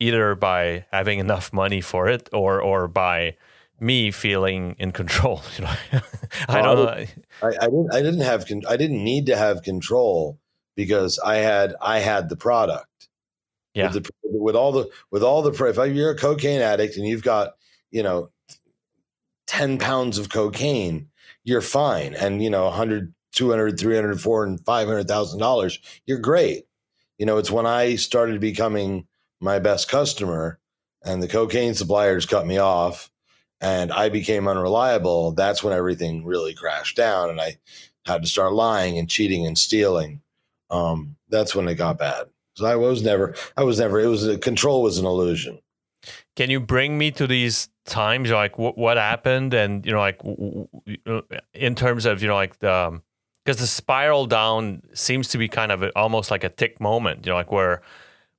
either by having enough money for it or or by me feeling in control. You know, I don't know. I, I, didn't. I didn't have. I didn't need to have control. because I had I had the product. Yeah. With, the, with all the with all the if you're a cocaine addict and you've got you know 10 pounds of cocaine, you're fine. And, you know, 100, 200, 300, 400, 500,000 dollars, you're great. You know, it's when I started becoming my best customer and the cocaine suppliers cut me off and I became unreliable. That's when everything really crashed down and I had to start lying and cheating and stealing. Um, that's when it got bad. So I was never, I was never, it was, control was an illusion. Can you bring me to these times like what, what happened and you know like in terms of you know like the because the spiral down seems to be kind of a, almost like a tick moment you know like where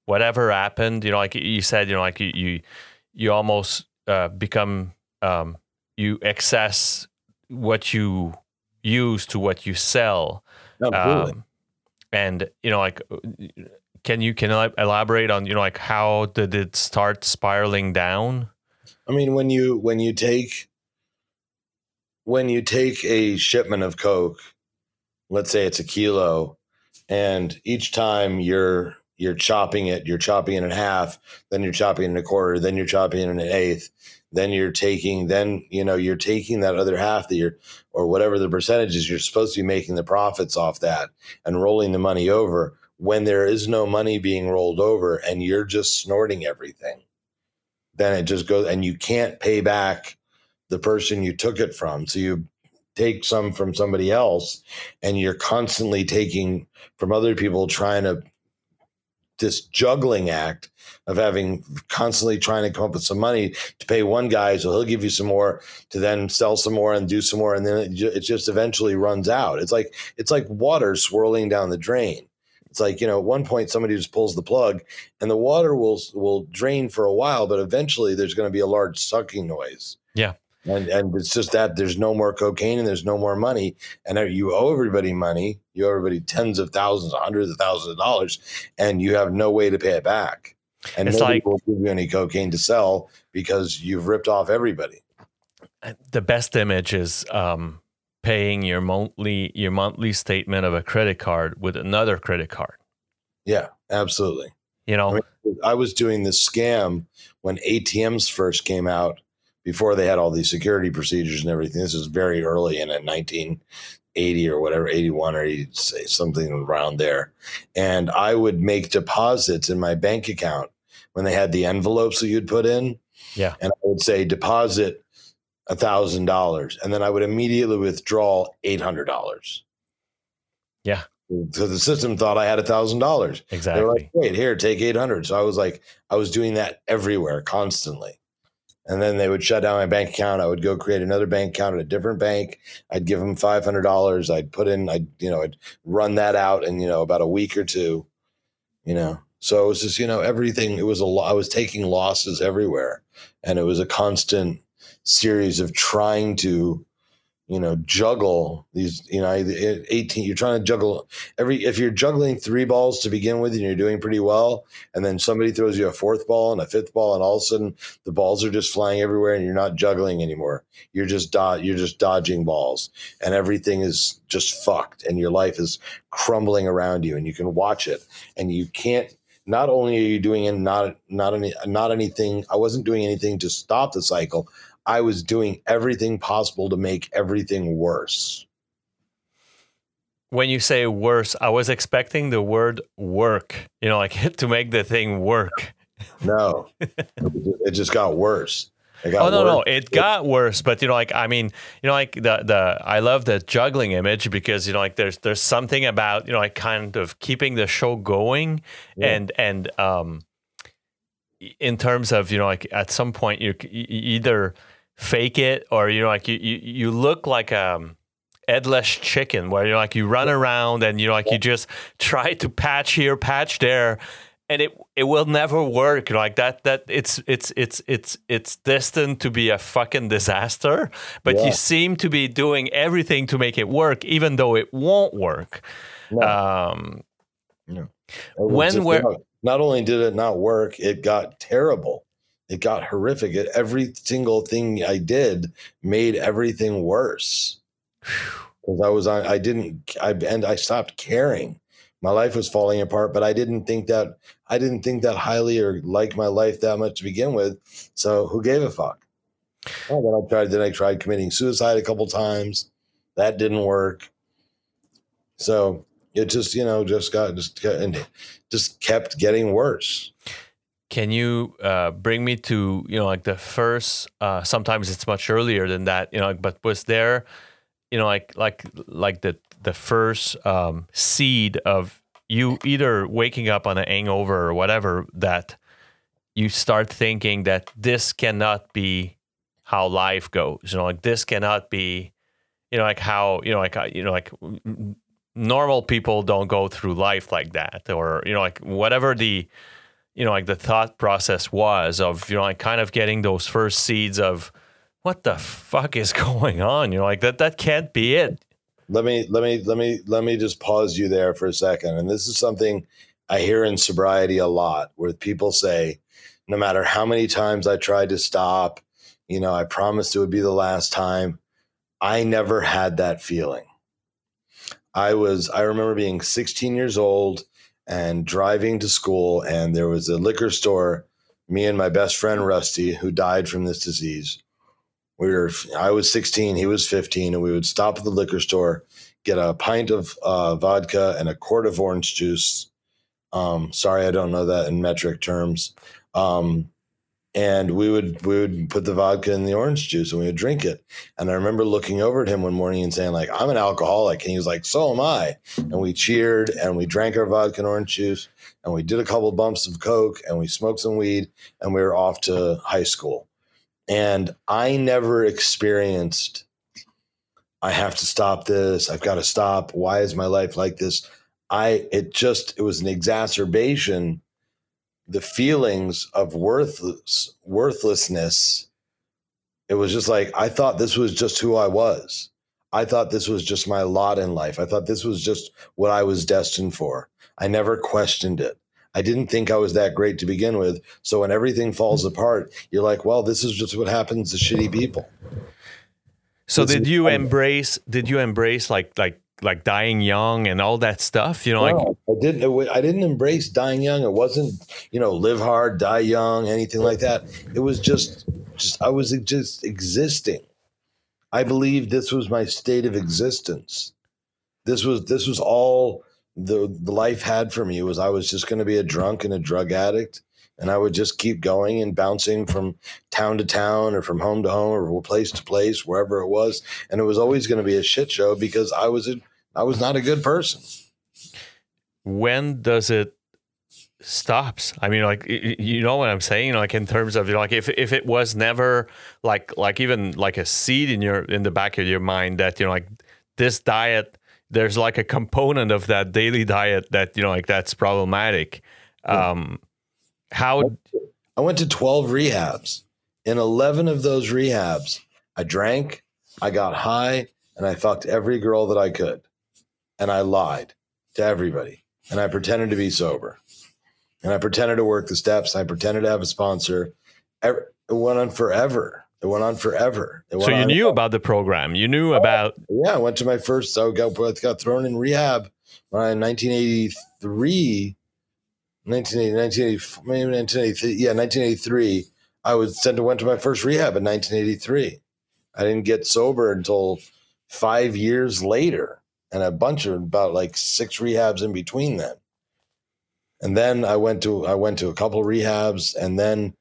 whatever happened you know like you said you know like you you, you almost uh, become um, you excess what you use to what you sell. Um, and you know like can you can you elaborate on you know like how did it start spiraling down? I mean, when you when you take when you take a shipment of Coke, let's say it's a kilo, and each time you're you're chopping it, you're chopping it in half, then you're chopping it in a quarter, then you're chopping it in an eighth, then you're taking, then you know you're taking that other half that you're or whatever the percentage is, you're supposed to be making the profits off that and rolling the money over when there is no money being rolled over and you're just snorting everything then it just goes and you can't pay back the person you took it from. So you take some from somebody else and you're constantly taking from other people trying to this juggling act of having constantly trying to come up with some money to pay one guy so he'll give you some more to then sell some more and do some more. And then it, it just eventually runs out. It's like it's like water swirling down the drain. It's like you know, at one point somebody just pulls the plug, and the water will will drain for a while, but eventually there's going to be a large sucking noise. Yeah, and and it's just that there's no more cocaine and there's no more money, and you owe everybody money. You owe everybody tens of thousands, hundreds of thousands of dollars, and you have no way to pay it back. And it's nobody like, will give you any cocaine to sell because you've ripped off everybody. The best image is um, paying your monthly your monthly statement of a credit card with another credit card. Yeah, absolutely. You know, I, mean, I was doing this scam when ATMs first came out before they had all these security procedures and everything. This is very early in it, 1980 or whatever, 81 or 80, something around there. And I would make deposits in my bank account when they had the envelopes that you'd put in. Yeah. And I would say deposit a thousand dollars, and then I would immediately withdraw eight hundred dollars. Yeah. So the system thought I had a thousand dollars. Exactly. They're like, wait, here, take eight hundred. So I was like, I was doing that everywhere, constantly. And then they would shut down my bank account. I would go create another bank account at a different bank. I'd give them five hundred dollars. I'd put in, I'd you know, I'd run that out in you know about a week or two. You know, so it was just you know everything. It was a lot. I was taking losses everywhere, and it was a constant series of trying to you know juggle these you know 18 you're trying to juggle every if you're juggling three balls to begin with and you're doing pretty well and then somebody throws you a fourth ball and a fifth ball and all of a sudden the balls are just flying everywhere and you're not juggling anymore. You're just do- you're just dodging balls and everything is just fucked and your life is crumbling around you and you can watch it. And you can't not only are you doing it not not any not anything i wasn't doing anything to stop the cycle I was doing everything possible to make everything worse. When you say worse, I was expecting the word work, you know, like to make the thing work. No, it just got worse. It got oh no, worse. no, it got worse. But you know, like I mean, you know, like the the I love the juggling image because you know, like there's there's something about you know, like kind of keeping the show going yeah. and and um, in terms of you know, like at some point you, you either fake it or you know like you you, you look like a um, headless chicken where you're like you run around and you know like you just try to patch here patch there and it it will never work like that that it's it's it's it's it's destined to be a fucking disaster but yeah. you seem to be doing everything to make it work even though it won't work no. um no. when we're not only did it not work it got terrible it got horrific. It, every single thing I did made everything worse. Because I was on, I didn't, I and I stopped caring. My life was falling apart, but I didn't think that I didn't think that highly or like my life that much to begin with. So who gave a fuck? Well, then I tried. Then I tried committing suicide a couple times. That didn't work. So it just you know just got just got, and just kept getting worse. Can you uh, bring me to you know like the first? Uh, sometimes it's much earlier than that. You know, but was there, you know, like like like the the first um, seed of you either waking up on a hangover or whatever that you start thinking that this cannot be how life goes. You know, like this cannot be, you know, like how you know, like you know, like normal people don't go through life like that, or you know, like whatever the you know, like the thought process was of, you know, like kind of getting those first seeds of what the fuck is going on? You know, like that that can't be it. Let me let me let me let me just pause you there for a second. And this is something I hear in sobriety a lot where people say, no matter how many times I tried to stop, you know, I promised it would be the last time. I never had that feeling. I was, I remember being 16 years old and driving to school, and there was a liquor store. Me and my best friend Rusty, who died from this disease, we were. I was 16, he was 15, and we would stop at the liquor store, get a pint of uh, vodka and a quart of orange juice. Um, sorry, I don't know that in metric terms. Um, and we would we would put the vodka in the orange juice and we would drink it. And I remember looking over at him one morning and saying like, "I'm an alcoholic," and he was like, "So am I." And we cheered and we drank our vodka and orange juice and we did a couple bumps of coke and we smoked some weed and we were off to high school. And I never experienced. I have to stop this. I've got to stop. Why is my life like this? I it just it was an exacerbation the feelings of worthless worthlessness. It was just like i thought this was just who i was. I thought this was just my lot in life. I thought this was just what i was destined for. I never questioned it. I didn't think i was that great to begin with. So when everything falls apart you're like well this is just what happens to shitty people. So did you embrace did you embrace like like like dying young and all that stuff you know no, like i didn't i didn't embrace dying young. It wasn't you know live hard die young anything like that. It was just just i was just existing. I believed this was my state of existence. This was this was all the, the life had for me was i was just going to be a drunk and a drug addict and i would just keep going and bouncing from town to town or from home to home or place to place wherever it was and it was always going to be a shit show because i was a I was not a good person. When does it stops? I mean, like you know what I'm saying? Like in terms of you know, like if if it was never like like even like a seed in your in the back of your mind that you know like this diet there's like a component of that daily diet that you know like that's problematic. Um, how I went to 12 rehabs. In 11 of those rehabs, I drank, I got high, and I fucked every girl that I could and I lied to everybody and I pretended to be sober and I pretended to work the steps. I pretended to have a sponsor. It went on forever. It went on forever. so you knew about the program. You knew oh, about. Yeah, I went to my first. So got got thrown in rehab in 1983. 1980, 1983, yeah, 1983. I was sent to went to my first rehab in 1983. I didn't get sober until five years later and a bunch of about like six rehabs in between then. And then I went to I went to a couple rehabs and then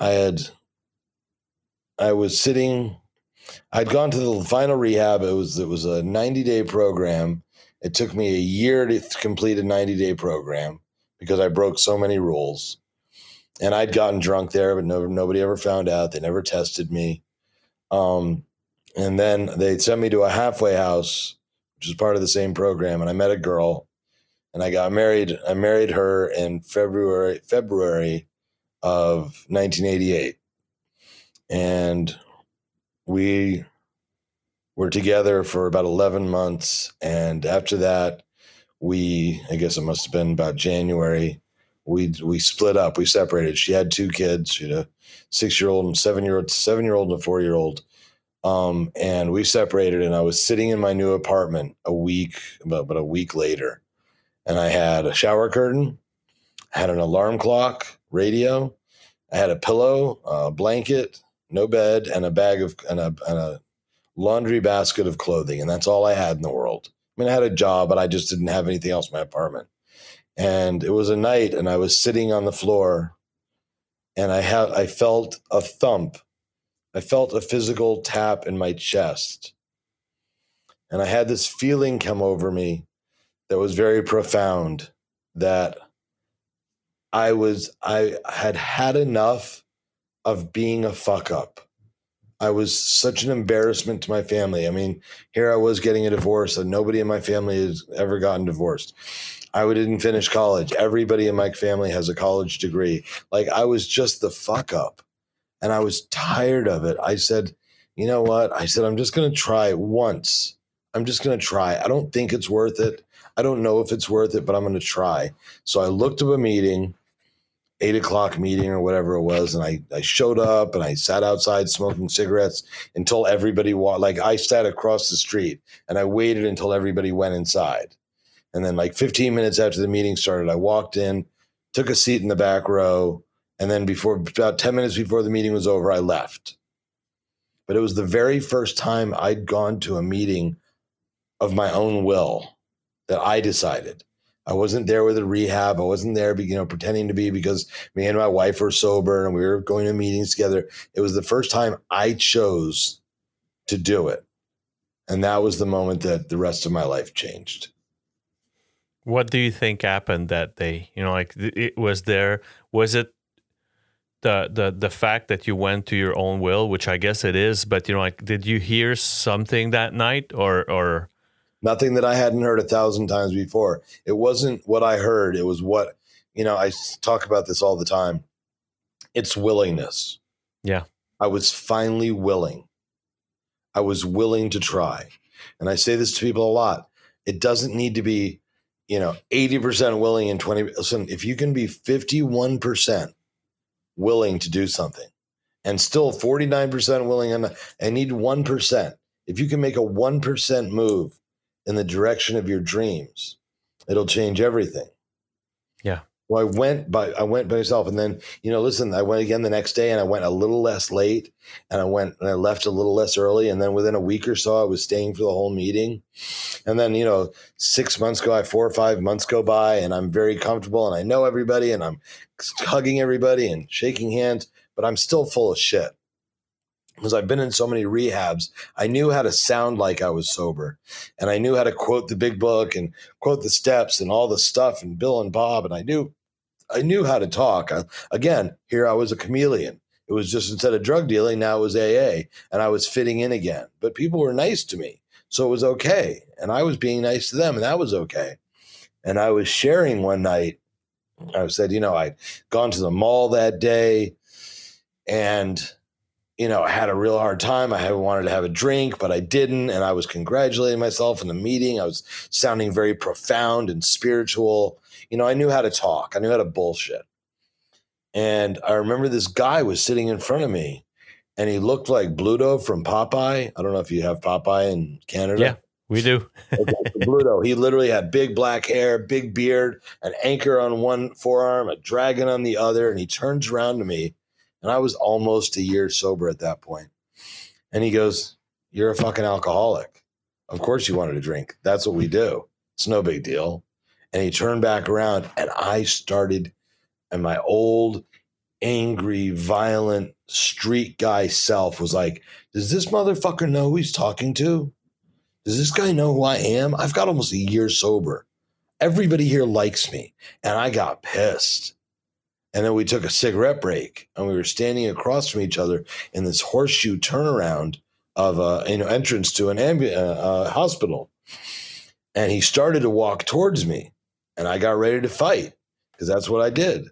I had I was sitting I'd gone to the final rehab. It was it was a 90 day program. It took me a year to complete a 90 day program because I broke so many rules. And I'd gotten drunk there, but no, nobody ever found out. They never tested me. Um, and then they sent me to a halfway house which is part of the same program. And I met a girl, and I got married. I married her in February February of 1988, and we were together for about 11 months. And after that, we I guess it must have been about January. We we split up. We separated. She had two kids. Had a six year old and seven year old, seven year old and a four year old um, and we separated, and I was sitting in my new apartment a week, about, about a week later. and I had a shower curtain, I had an alarm clock, radio, I had a pillow, a blanket, no bed, and a bag of and a, and a laundry basket of clothing, and that's all I had in the world. I mean, I had a job, but I just didn't have anything else in my apartment. And it was a night, and I was sitting on the floor, and I had I felt a thump. I felt a physical tap in my chest. And I had this feeling come over me that was very profound that I was I had had enough of being a fuck up. I was such an embarrassment to my family. I mean, here I was getting a divorce, and nobody in my family has ever gotten divorced. I didn't finish college. Everybody in my family has a college degree. Like I was just the fuck up, and I was tired of it. I said, you know what? I said I'm just going to try once. I'm just going to try. I don't think it's worth it. I don't know if it's worth it, but I'm going to try. So I looked up a meeting eight o'clock meeting or whatever it was. And I, I showed up and I sat outside smoking cigarettes until everybody walked. Like I sat across the street and I waited until everybody went inside. And then, like 15 minutes after the meeting started, I walked in, took a seat in the back row. And then, before about 10 minutes before the meeting was over, I left. But it was the very first time I'd gone to a meeting of my own will that I decided I wasn't there with a rehab. I wasn't there, you know, pretending to be because me and my wife were sober and we were going to meetings together. It was the first time I chose to do it. And that was the moment that the rest of my life changed. What do you think happened that day? You know, like it was there. Was it the the the fact that you went to your own will, which I guess it is, but you know, like did you hear something that night or or nothing that I hadn't heard a thousand times before. It wasn't what I heard, it was what, you know, I talk about this all the time. It's willingness. Yeah. I was finally willing. I was willing to try. And I say this to people a lot. It doesn't need to be, you know, 80% willing and 20. Listen, if you can be 51% willing to do something and still 49% willing and I need 1%. If you can make a 1% move in the direction of your dreams, it'll change everything. Yeah. Well, I went by I went by myself, and then you know, listen, I went again the next day, and I went a little less late, and I went and I left a little less early, and then within a week or so, I was staying for the whole meeting, and then you know, six months go by, four or five months go by, and I'm very comfortable, and I know everybody, and I'm hugging everybody and shaking hands, but I'm still full of shit because I've been in so many rehabs, I knew how to sound like I was sober. And I knew how to quote the big book and quote the steps and all the stuff and Bill and Bob. And I knew I knew how to talk. I, again, here I was a chameleon. It was just instead of drug dealing, now it was AA, and I was fitting in again. But people were nice to me. So it was okay. And I was being nice to them, and that was okay. And I was sharing one night. I said, you know, I'd gone to the mall that day and you know, I had a real hard time. I wanted to have a drink, but I didn't. And I was congratulating myself in the meeting. I was sounding very profound and spiritual. You know, I knew how to talk, I knew how to bullshit. And I remember this guy was sitting in front of me and he looked like Bluto from Popeye. I don't know if you have Popeye in Canada. Yeah, we do. Bluto. He literally had big black hair, big beard, an anchor on one forearm, a dragon on the other. And he turns around to me and I was almost a year sober at that point. And he goes, You're a fucking alcoholic. Of course you wanted to drink. That's what we do. It's no big deal. And he turned back around and I started, and my old, angry, violent street guy self was like, Does this motherfucker know who he's talking to? Does this guy know who I am? I've got almost a year sober. Everybody here likes me. And I got pissed. And then we took a cigarette break and we were standing across from each other in this horseshoe turnaround of a you know entrance to an ambu- uh, uh, hospital. And he started to walk towards me and I got ready to fight because that's what I did.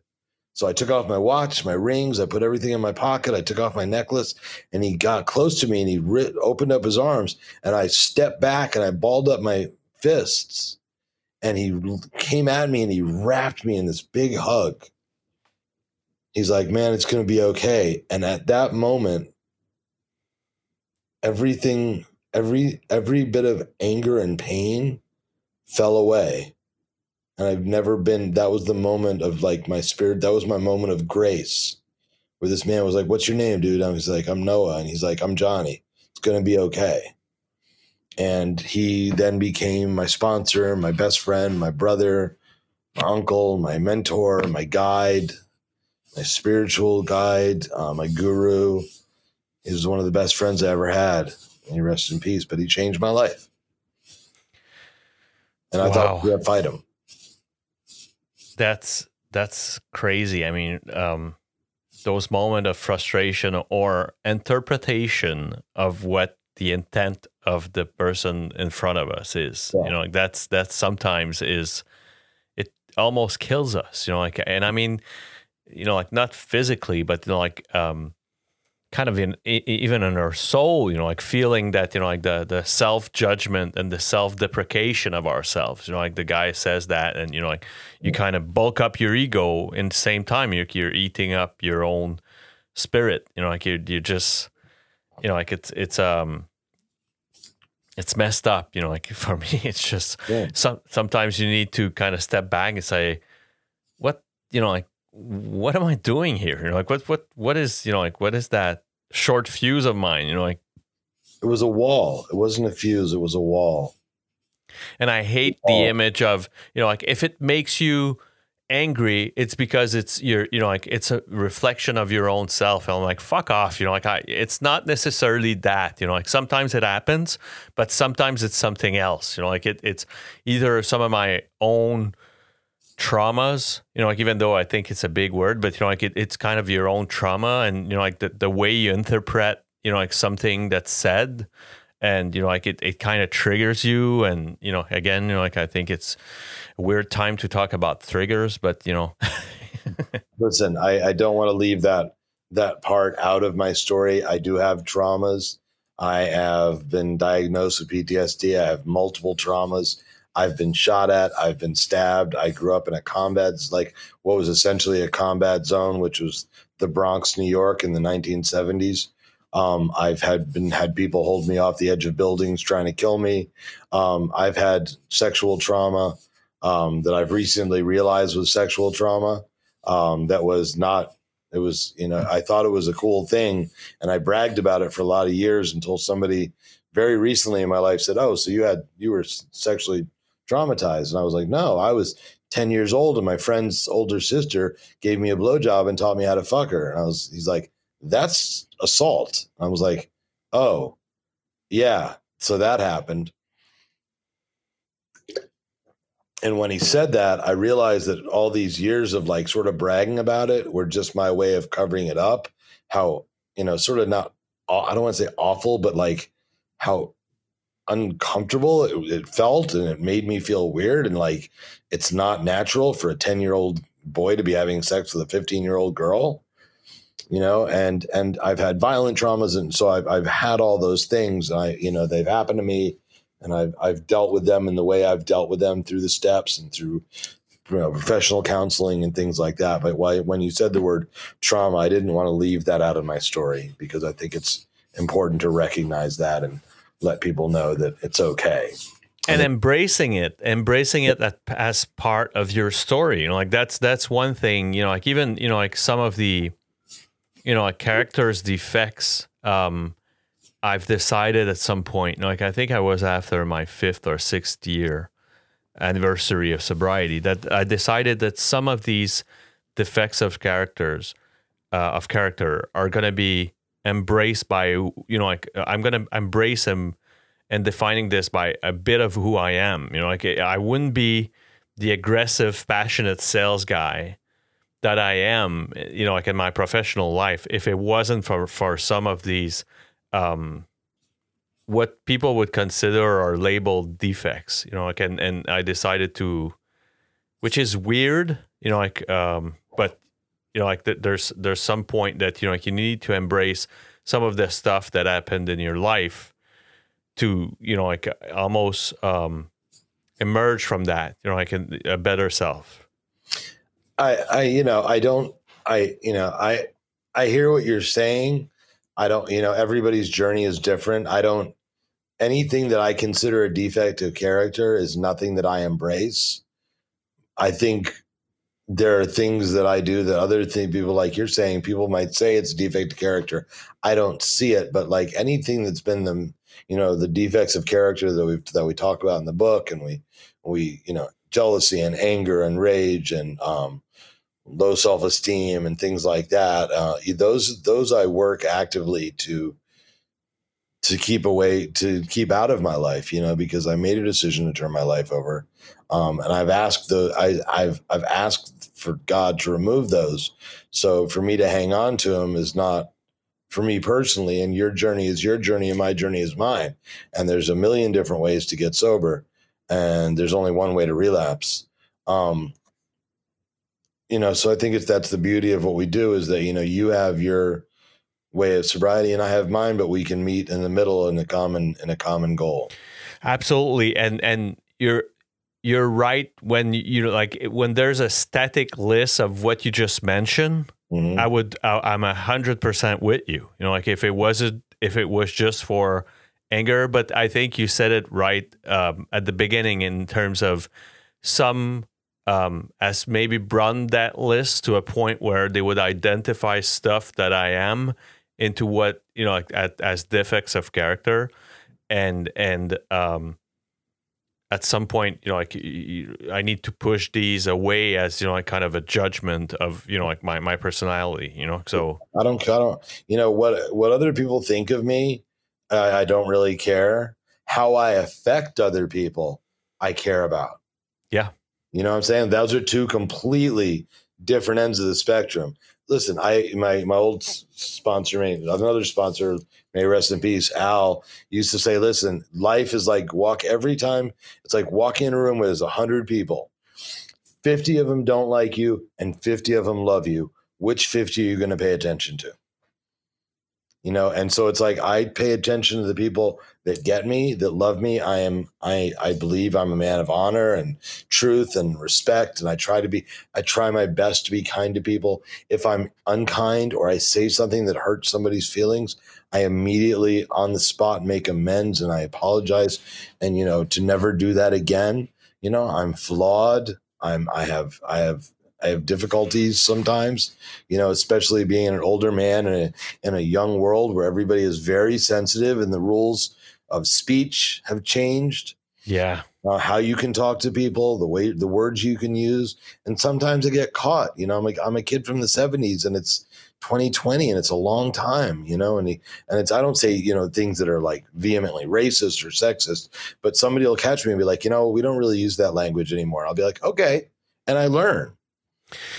So I took off my watch, my rings, I put everything in my pocket, I took off my necklace, and he got close to me and he ri- opened up his arms. And I stepped back and I balled up my fists. And he came at me and he wrapped me in this big hug. He's like, man, it's going to be okay. And at that moment, everything, every, every bit of anger and pain fell away. and I've never been. That was the moment of like my spirit. That was my moment of grace, where this man was like, "What's your name, dude?" I was like, "I'm Noah," and he's like, "I'm Johnny. It's gonna be okay." And he then became my sponsor, my best friend, my brother, my uncle, my mentor, my guide, my spiritual guide, uh, my guru. He was one of the best friends I ever had. And he rests in peace, but he changed my life. And I wow. thought we would fight him. That's that's crazy. I mean, um, those moments of frustration or interpretation of what the intent of the person in front of us is. Yeah. You know, like that's that sometimes is it almost kills us. You know, like and I mean, you know, like not physically, but you know, like um, kind of in even in our soul, you know, like feeling that you know, like the the self judgment and the self deprecation of ourselves. You know, like the guy says that, and you know, like you kind of bulk up your ego in the same time you're you're eating up your own spirit. You know, like you you just you know, like it's it's um it's messed up. You know, like for me, it's just yeah. some sometimes you need to kind of step back and say, what you know, like what am I doing here? You know, like what what what is you know like what is that short fuse of mine? You know, like it was a wall. It wasn't a fuse. It was a wall. And I hate the image of you know like if it makes you angry, it's because it's your you know like it's a reflection of your own self. And I'm like fuck off. You know like I it's not necessarily that. You know like sometimes it happens, but sometimes it's something else. You know like it it's either some of my own traumas you know like even though i think it's a big word but you know like it, it's kind of your own trauma and you know like the, the way you interpret you know like something that's said. And you know like it, it kind of triggers you and you know again you know like i think it's a weird time to talk about triggers but you know. Listen i i don't want to leave that that part out of my story. I do have traumas. I have been diagnosed with ptsd i have multiple traumas I've been shot at, I've been stabbed. I grew up in a combat, like what was essentially a combat zone, which was the Bronx, New York in the 1970s. Um, I've had been had people hold me off the edge of buildings trying to kill me. Um, I've had sexual trauma um, that I've recently realized was sexual trauma. Um, that was not. It was you know I thought it was a cool thing, and I bragged about it for a lot of years until somebody very recently in my life said, "Oh, so you had you were sexually traumatized. And I was like, no, I was 10 years old and my friend's older sister gave me a blowjob and taught me how to fuck her. And I was, he's like, that's assault. I was like, oh, yeah. So that happened. And when he said that, I realized that all these years of like sort of bragging about it were just my way of covering it up. How, you know, sort of not, I don't want to say awful, but like how uncomfortable it, it, felt and it made me feel weird and like it's not natural for a 10 year old boy to be having sex with a 15 year old girl you know and and i've had violent traumas and so i've, I've had all those things i you know they've happened to me and I've, I've dealt with them in the way i've dealt with them through the steps and through you know, professional counseling and things like that but why, when you said the word trauma i didn't want to leave that out of my story because i think it's important to recognize that and let people know that it's okay. And embracing it embracing it as part of your story you know like that's that's one thing you know like even you know like some of the you know like characters defects um i've decided at some point you know, like i think i was after my fifth or sixth year anniversary of sobriety that i decided that some of these defects of characters uh, of character are going to be embraced by you know like i'm gonna embrace him and defining this by a bit of who i am. You know like i wouldn't be the aggressive passionate sales guy that i am you know like in my professional life if it wasn't for for some of these um what people would consider or label defects you know like and and i decided to which is weird you know like um but you know like the, there's there's some point that you know like you need to embrace some of the stuff that happened in your life to you know like almost um emerge from that you know like a, a better self. I i you know i don't i you know i i hear what you're saying. I don't you know everybody's journey is different. I don't anything that i consider a defect of character is nothing that i embrace. I think there are things that I do that other thing people like you're saying people might say it's a defect of character. I don't see it, but like anything that's been the you know the defects of character that we that we talk about in the book, and we we you know jealousy and anger and rage and um, low self esteem and things like that. Uh, those those I work actively to to keep away to keep out of my life you know because i made a decision to turn my life over um, and i've asked the I, i've i've asked for god to remove those so for me to hang on to them is not for me personally and your journey is your journey and my journey is mine and there's a million different ways to get sober and there's only one way to relapse um, you know so i think it's that's the beauty of what we do is that you know you have your way of sobriety and I have mine, but we can meet in the middle in a common in a common goal. Absolutely. And and you're you're right when you know like when there's a static list of what you just mentioned, mm-hmm. I would I, am a hundred percent with you. You know, like if it wasn't if it was just for anger, but I think you said it right um, at the beginning in terms of some um, as maybe run that list to a point where they would identify stuff that I am into what you know like at, as defects of character and and um at some point you know like i need to push these away as you know like kind of a judgment of you know like my my personality you know? So i don't i don't you know what what other people think of me i don't really care. How i affect other people i care about. Yeah. You know what i'm saying? Those are two completely different ends of the spectrum. Listen, I my my old sponsor, another sponsor, may rest in peace, Al used to say, listen, life is like walk every time. It's like walking in a room where there's a hundred people. 50 of them don't like you and 50 of them love you. Which 50 are you going to pay attention to? You know and so it's like i pay attention to the people that get me that love me. I am i i believe i'm a man of honor and truth and respect and i try to be i try my best to be kind to people. If i'm unkind or i say something that hurts somebody's feelings i immediately on the spot make amends and i apologize and you know to never do that again. You know i'm flawed. I'm i have i have I have difficulties sometimes, you know, especially being an older man in a, in a young world where everybody is very sensitive and the rules of speech have changed. Yeah. Uh, how you can talk to people, the way, the words you can use. And sometimes I get caught, you know, I'm like, I'm a kid from the 70s and it's 2020 and it's a long time, you know, and he, and it's, I don't say, you know, things that are like vehemently racist or sexist, but somebody will catch me and be like, you know, we don't really use that language anymore. I'll be like, okay. And I learn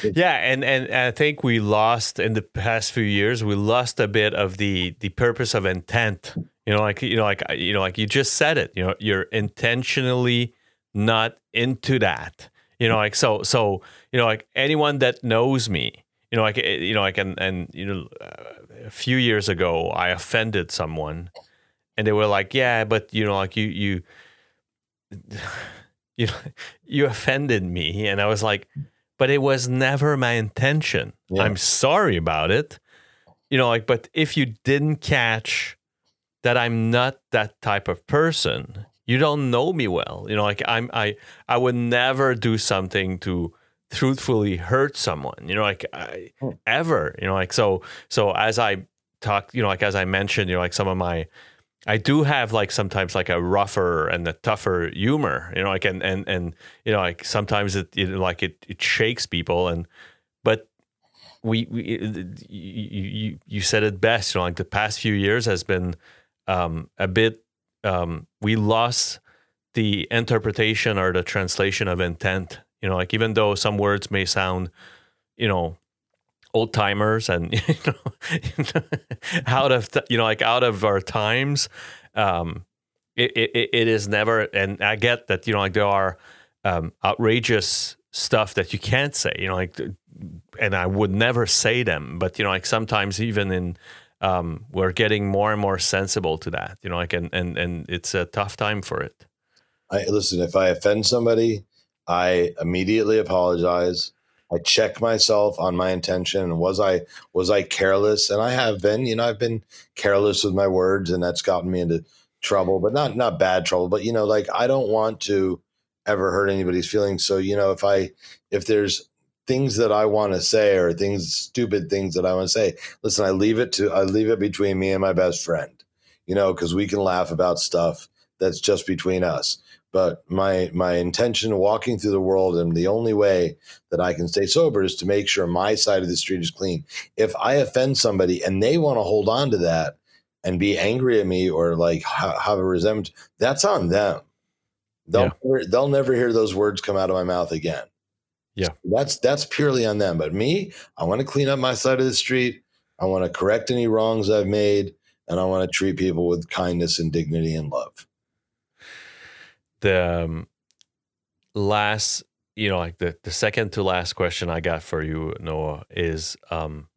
yeah, and, and I think we lost in the past few years. We lost a bit of the the purpose of intent. You know, like you know, like you know, like you just said it. You know, you're intentionally not into that. You know, like so so. You know, like anyone that knows me. You know, like eh, you know, like and and you know, uh, a few years ago, I offended someone, and they were like, "Yeah, but you know, like you you." You you offended me, and I was like, but it was never my intention. Yeah. I'm sorry about it. You know, like, but if you didn't catch that I'm not that type of person, you don't know me well. You know, like I'm, I, I would never do something to truthfully hurt someone. You know, like I, hmm. ever. You know, like so. So as I talked, you know, like as I mentioned, you know, like some of my I do have like sometimes like a rougher and a tougher humor, you know, like and and and you know, like sometimes it, it like it it shakes people and but we, we you, you said it best, you know, like the past few years has been um, a bit um, we lost the interpretation or the translation of intent, you know, like even though some words may sound, you know, old timers and you know out of you know like out of our times um it, it, it is never and i get that you know like there are um, outrageous stuff that you can't say you know like and i would never say them but you know like sometimes even in um, we're getting more and more sensible to that you know like and and and it's a tough time for it. I listen if i offend somebody i immediately apologize I check myself on my intention. Was I was I careless? And I have been. You know, I've been careless with my words, and that's gotten me into trouble. But not not bad trouble. But you know, like I don't want to ever hurt anybody's feelings. So, you know, if I, if there's things that I want to say or things, stupid things that I want to say, listen, I leave it to, I leave it between me and my best friend, you know, because we can laugh about stuff that's just between us. But my my intention walking through the world and the only way that I can stay sober is to make sure my side of the street is clean. If I offend somebody and they want to hold on to that and be angry at me or like have a resentment, that's on them. They'll yeah. never, they'll never hear those words come out of my mouth again. Yeah. So that's that's purely on them. But me, I want to clean up my side of the street. I want to correct any wrongs I've made and I want to treat people with kindness and dignity and love the um, last you know like the, the second to last question i got for you noah is um,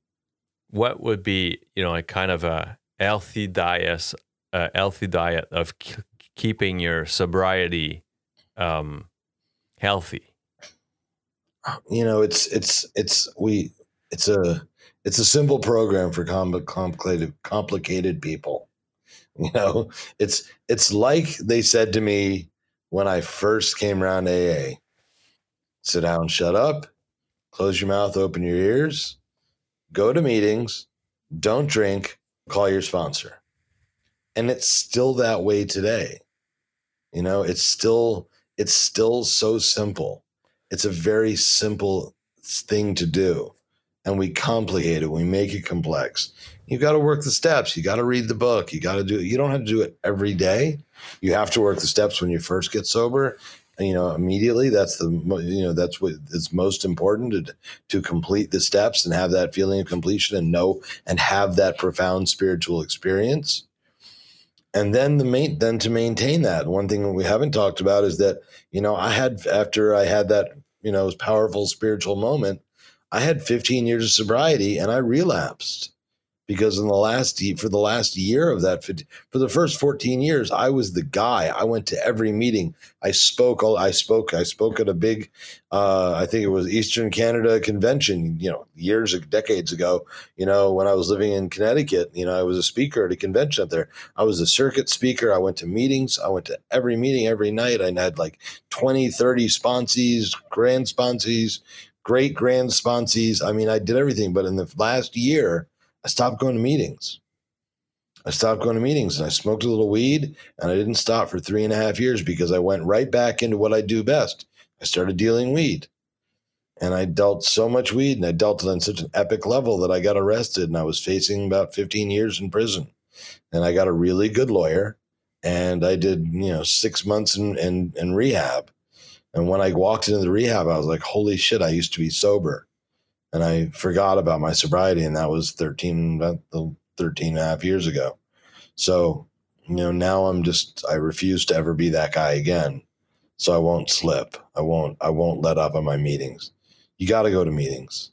what would be you know like kind of a healthy diet a healthy diet of k- keeping your sobriety um, healthy? You know it's it's it's we it's a it's a simple program for complicated complicated people. You know it's it's like they said to me when I first came around AA. Sit down, shut up, close your mouth, open your ears, go to meetings, don't drink, call your sponsor. And it's still that way today. You know, it's still it's still so simple. It's a very simple thing to do. And we complicate it, we make it complex. You got to work the steps. You got to read the book. You got to do it. You don't have to do it every day, you have to work the steps when you first get sober. You know, immediately. That's the you know that's what is most important to to complete the steps and have that feeling of completion and know and have that profound spiritual experience. And then the main then to maintain that one thing we haven't talked about is that you know I had after I had that you know powerful spiritual moment, I had 15 years of sobriety and I relapsed because in the last for the last year of that for the first 14 years i was the guy. I went to every meeting. I spoke i spoke i spoke at a big uh, i think it was eastern canada convention you know years decades ago you know when i was living in connecticut you know i was a speaker at a convention up there. I was a circuit speaker. I went to meetings. I went to every meeting every night. I had like 20 30 sponsees grand sponsees great grand sponsees. I mean i did everything but in the last year I stopped going to meetings. I stopped going to meetings and I smoked a little weed and I didn't stop for three and a half years because I went right back into what I do best. I started dealing weed and I dealt so much weed and I dealt it on such an epic level that I got arrested and I was facing about 15 years in prison. And I got a really good lawyer and I did, you know, six months in, in, in rehab. And when I walked into the rehab, I was like, holy shit, I used to be sober and I forgot about my sobriety, and that was 13, about 13 and a half years ago. So, you know, now I'm just, I refuse to ever be that guy again. So I won't slip. I won't, I won't let up on my meetings. You got to go to meetings.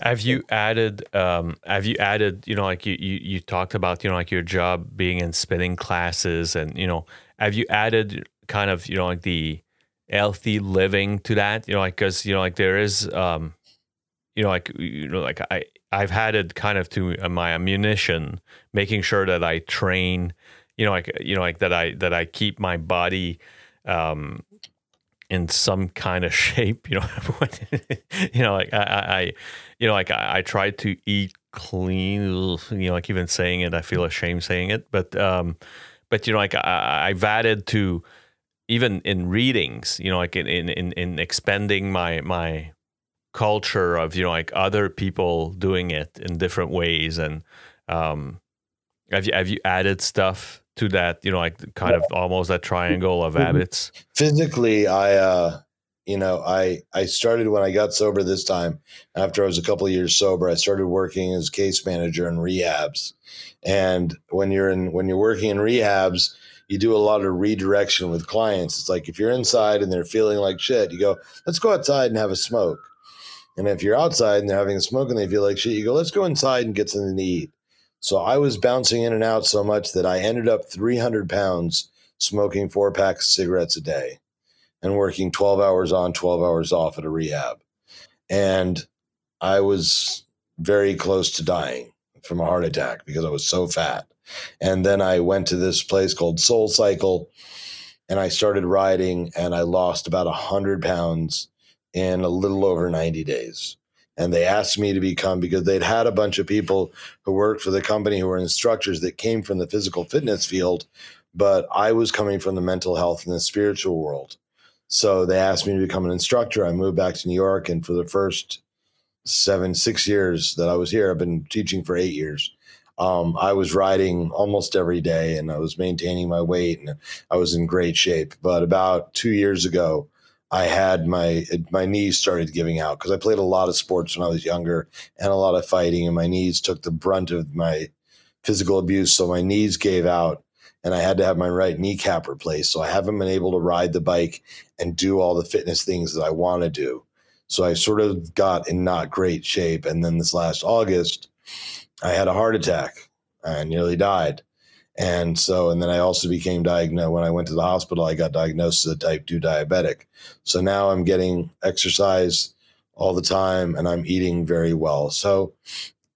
Have you added, um, have you added, you know, like you, you, you talked about, you know, like your job being in spinning classes and, you know, have you added kind of, you know, like the healthy living to that, you know, like, cause, you know, like there is, um, you know, like you know, like I I've had it kind of to uh, my ammunition, making sure that I train, you know, like you know, like that I that I keep my body um, in some kind of shape. You know, you know, like I, I you know, like I, I try to eat clean. You know, like even saying it, I feel ashamed saying it, but um, but you know, like I, I've added to even in readings, you know, like in in in expanding my my culture of you know like other people doing it in different ways. And um have you have you added stuff to that you know like kind of almost that triangle of mm-hmm. habits? Physically i uh you know i i started when i got sober this time after i was a couple of years sober i started working as case manager in rehabs. And when you're in when you're working in rehabs you do a lot of redirection with clients. It's like if you're inside and they're feeling like shit you go let's go outside and have a smoke and if you're outside and they're having a smoke and they feel like shit, you go, let's go inside and get something to eat. So I was bouncing in and out so much that I ended up 300 pounds smoking four packs of cigarettes a day and working 12 hours on, 12 hours off at a rehab. And I was very close to dying from a heart attack because I was so fat. And then I went to this place called Soul Cycle and I started riding and I lost about 100 pounds in a little over 90 days. And they asked me to become because they'd had a bunch of people who worked for the company who were instructors that came from the physical fitness field, but I was coming from the mental health and the spiritual world. So they asked me to become an instructor. I moved back to New York, and for the first seven, six years that I was here, I've been teaching for eight years um, I was riding almost every day and I was maintaining my weight and I was in great shape. But about two years ago, I had my my knees started giving out because I played a lot of sports when I was younger and a lot of fighting, and my knees took the brunt of my physical abuse. So my knees gave out, and I had to have my right kneecap replaced. So I haven't been able to ride the bike and do all the fitness things that I want to do. So I sort of got in not great shape. And then this last August, I had a heart attack. I nearly died. And so, and then I also became diagnosed when I went to the hospital. I got diagnosed as a type 2 diabetic. So now I'm getting exercise all the time and I'm eating very well. So,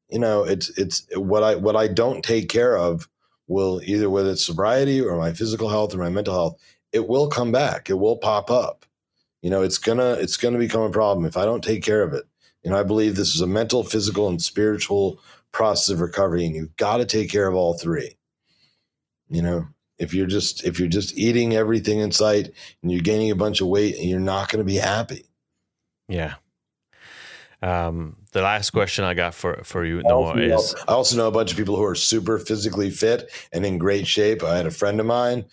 you know, it's, it's what I, what I don't take care of will either whether it's sobriety or my physical health or my mental health, it will come back. It will pop up. You know, it's gonna, it's gonna become a problem if I don't take care of it. You know, I believe this is a mental, physical, and spiritual process of recovery and you've got to take care of all three you know if you're just if you're just eating everything in sight and you're gaining a bunch of weight and you're not going to be happy. Yeah. Um, the last question I got for for you Noah is I also know a bunch of people who are super physically fit and in great shape. I had a friend of mine,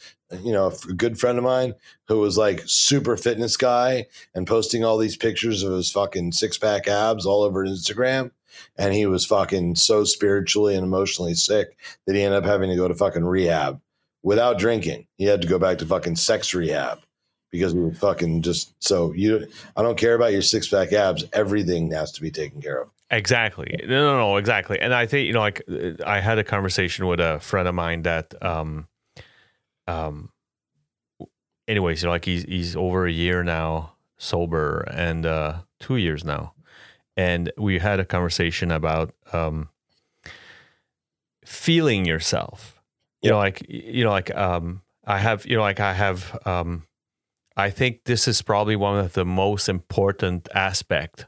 you know, a good friend of mine who was like super fitness guy and posting all these pictures of his fucking six pack abs all over Instagram and he was fucking so spiritually and emotionally sick that he ended up having to go to fucking rehab without drinking. He had to go back to fucking sex rehab because we were fucking just so you. I don't care about your six pack abs. Everything has to be taken care of. Exactly. No, no, no, exactly. And I think you know, like I had a conversation with a friend of mine that, um, um, anyways, you know, like he's he's over a year now sober and uh, two years now, and we had a conversation about um, feeling yourself. You know, like you know, like um, I have, you know, like I have. Um, I think this is probably one of the most important aspect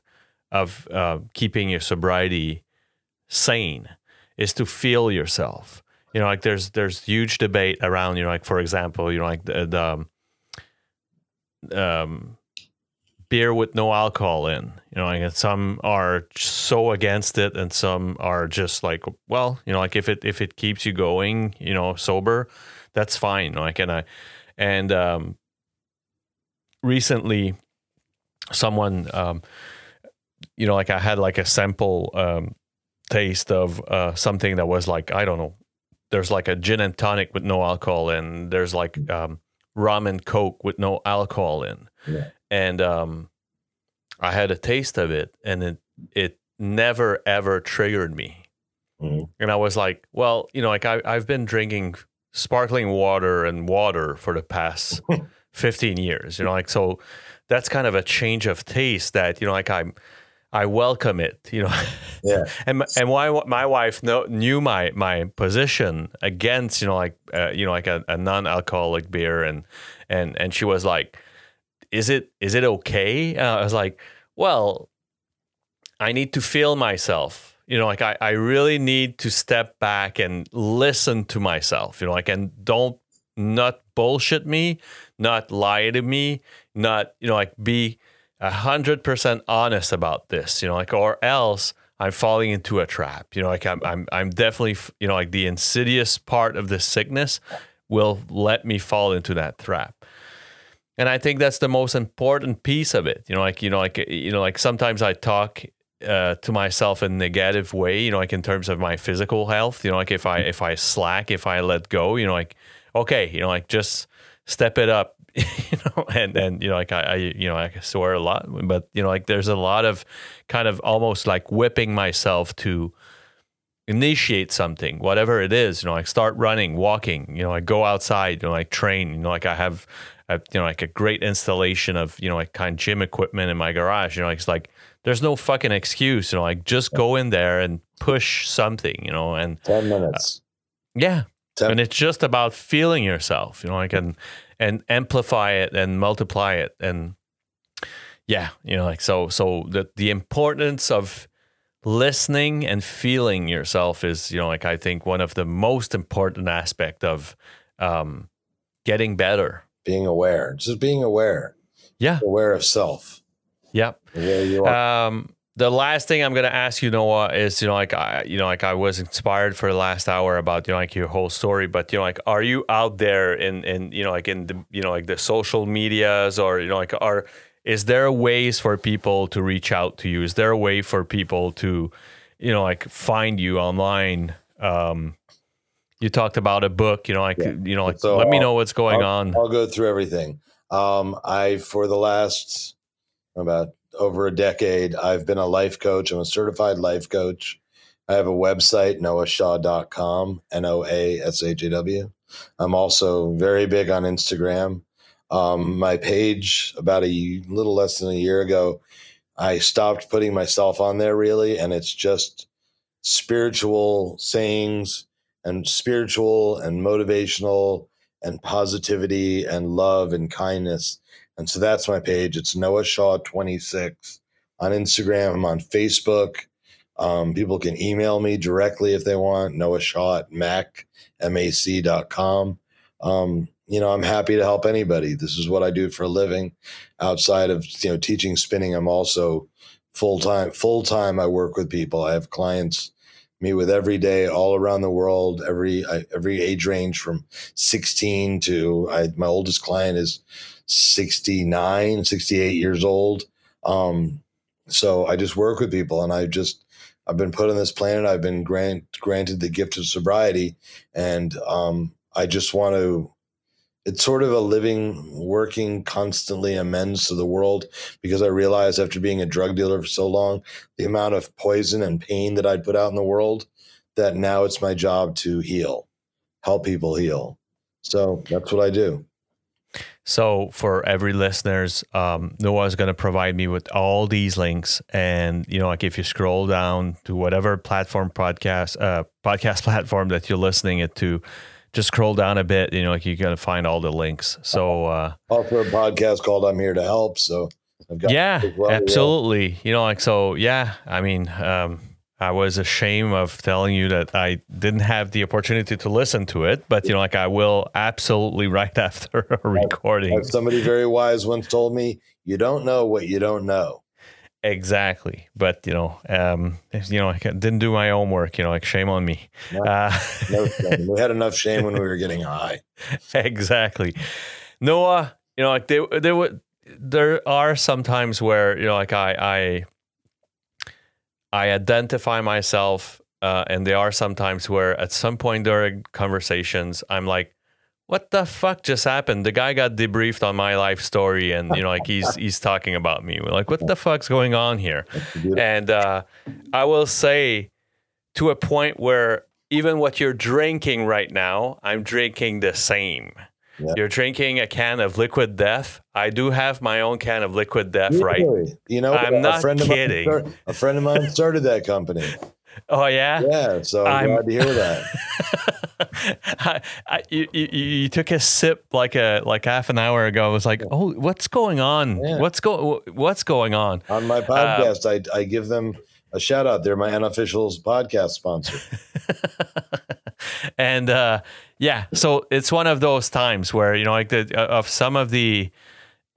of uh, keeping your sobriety sane is to feel yourself. You know, like there's there's huge debate around. You know, like for example, you know, like the, the um, beer with no alcohol in. You know, like some are so against it, and some are just like, well, you know, like if it if it keeps you going, you know, sober, that's fine. Like, and I and um, recently, someone, um, you know, like I had like a sample um, taste of uh, something that was like I don't know. There's like a gin and tonic with no alcohol, and there's like um, rum and coke with no alcohol in. Yeah and um, I had a taste of it, and it it never ever triggered me. Mm-hmm. And I was like, well, you know, like I I've been drinking sparkling water and water for the past 15 years, you know, like so that's kind of a change of taste that, you know, like I'm I welcome it, you know. Yeah. and and why my wife know, knew my my position against, you know, like uh, you know, like a, a non-alcoholic beer, and and and she was like, is it is it okay? Uh, I was like, well, I need to feel myself. You know, like I, I really need to step back and listen to myself. You know, like and don't not bullshit me, not lie to me, not you know like be a hundred percent honest about this. You know, like or else I'm falling into a trap. You know, like I'm I'm I'm definitely you know like the insidious part of the sickness will let me fall into that trap and I think that's the most important piece of it. You know, like you know, like you know, like sometimes I talk uh, to myself in a negative way. You know, like in terms of my physical health. You know, like if I if I slack, if I let go. You know, like okay, you know, like just step it up. you know, and and you know, like I, I you know, I swear a lot, but you know, like there's a lot of kind of almost like whipping myself to initiate something, whatever it is, you know, like start running, walking, you know, like go outside, you know, like train, you know, like I have you know like a great installation of you know like kind of gym equipment in my garage. You know like it's like there's no fucking excuse. You know like just go in there and push something you know and 10 minutes. uh, yeah. Temp- and it's just about feeling yourself you know like and and amplify it and multiply it. And yeah you know like so so the the importance of listening and feeling yourself is you know like i think one of the most important aspect of um getting better being aware, just being aware, yeah aware of self, are. Um, the last thing I'm gonna ask you, Noah, is you know like I you know like I was inspired for the last hour about you know like your whole story, but you know like are you out there in in you know like in the you know like the social medias or you know like are is there ways for people to reach out to you? Is there a way for people to you know like find you online? Um, you talked about a book, you know like Yeah. you know like So let me I'll- know what's going I'll, on. I'll go through everything. Um, I for the last about over a decade, I've been a life coach. I'm a certified life coach. I have a website, noahshaw.com, N O A S H A W. I'm also very big on Instagram. Um, my page, about a little less than a year ago, I stopped putting myself on there really, and it's just spiritual sayings and spiritual and motivational and positivity and love and kindness. And so that's my page. It's Noah Shaw 26 on Instagram. I'm on Facebook. Um, people can email me directly if they want. Noah Shaw at mac, mac.com. Um, you know, I'm happy to help anybody. This is what I do for a living. Outside of you know teaching spinning, I'm also full time. Full time, I work with people. I have clients meet with every day all around the world. Every I, every age range from 16 to I, my oldest client is 69, 68 years old. Um, so I just work with people, and I just I've been put on this planet. I've been grant, granted the gift of sobriety, and um, I just want to. It's sort of a living, working constantly amends to the world because I realized after being a drug dealer for so long, the amount of poison and pain that I'd put out in the world, that now it's my job to heal, help people heal. So that's what I do. So for every listeners, um, Noah is going to provide me with all these links, and you know, like if you scroll down to whatever platform podcast uh, podcast platform that you're listening it to, just scroll down a bit. You know, like you're to find all the links. So uh, Also, a podcast called "I'm Here to Help." So I've got yeah, absolutely. You know, like so. Yeah, I mean, um, I was ashamed of telling you that I didn't have the opportunity to listen to it, but you know, like I will absolutely right after a recording. Somebody very wise once told me, "You don't know what you don't know." Exactly, but you know, um, you know, I didn't do my homework. You know, like shame on me. No, Uh, No we had enough shame when we were getting high. exactly, Noah. You know, like there, there were, there are some times where you know, like I, I, I identify myself, uh, and there are some times where at some point during conversations, I'm like, "What the fuck just happened?" The guy got debriefed on my life story, and you know, like he's he's talking about me. We're like, "What the fuck's going on here?" And uh, I will say to a point where even what you're drinking right now, I'm drinking the same. Yeah. You're drinking a can of liquid death. I do have my own can of liquid death, right? You know, I'm a not friend kidding. Of mine start- a friend of mine started that company. Oh yeah. Yeah, so I'm, I'm- glad to hear that. I, I, you, you, you took a sip like a like half an hour ago. I was like, oh, what's going on? Yeah. What's go What's going on? On my podcast, I, I give them a shout out. They're my unofficial podcast sponsor. and uh, yeah, so it's one of those times where you know, like the uh, of some of the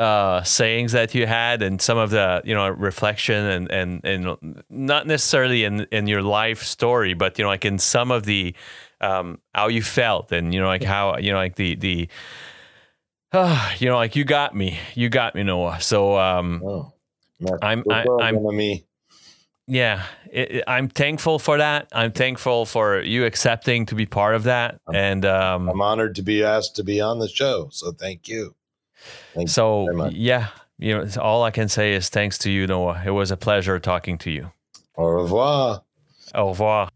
uh, sayings that you had, and some of the you know reflection, and and and not necessarily in in your life story, but you know, like in some of the um, how you felt, and you know, like how you know, like the the. Uh, you know, like you got me, you got me, Noah. So, um, Oh, I'm- I- I'm- enemy. yeah it, it- i'm thankful for that i'm thankful for you accepting to be part of that and um I'm honored to be asked to be on the show. So thank you. Thank so yeah you know all i can say is thanks to you noah. It was a pleasure talking to you. Au revoir. au revoir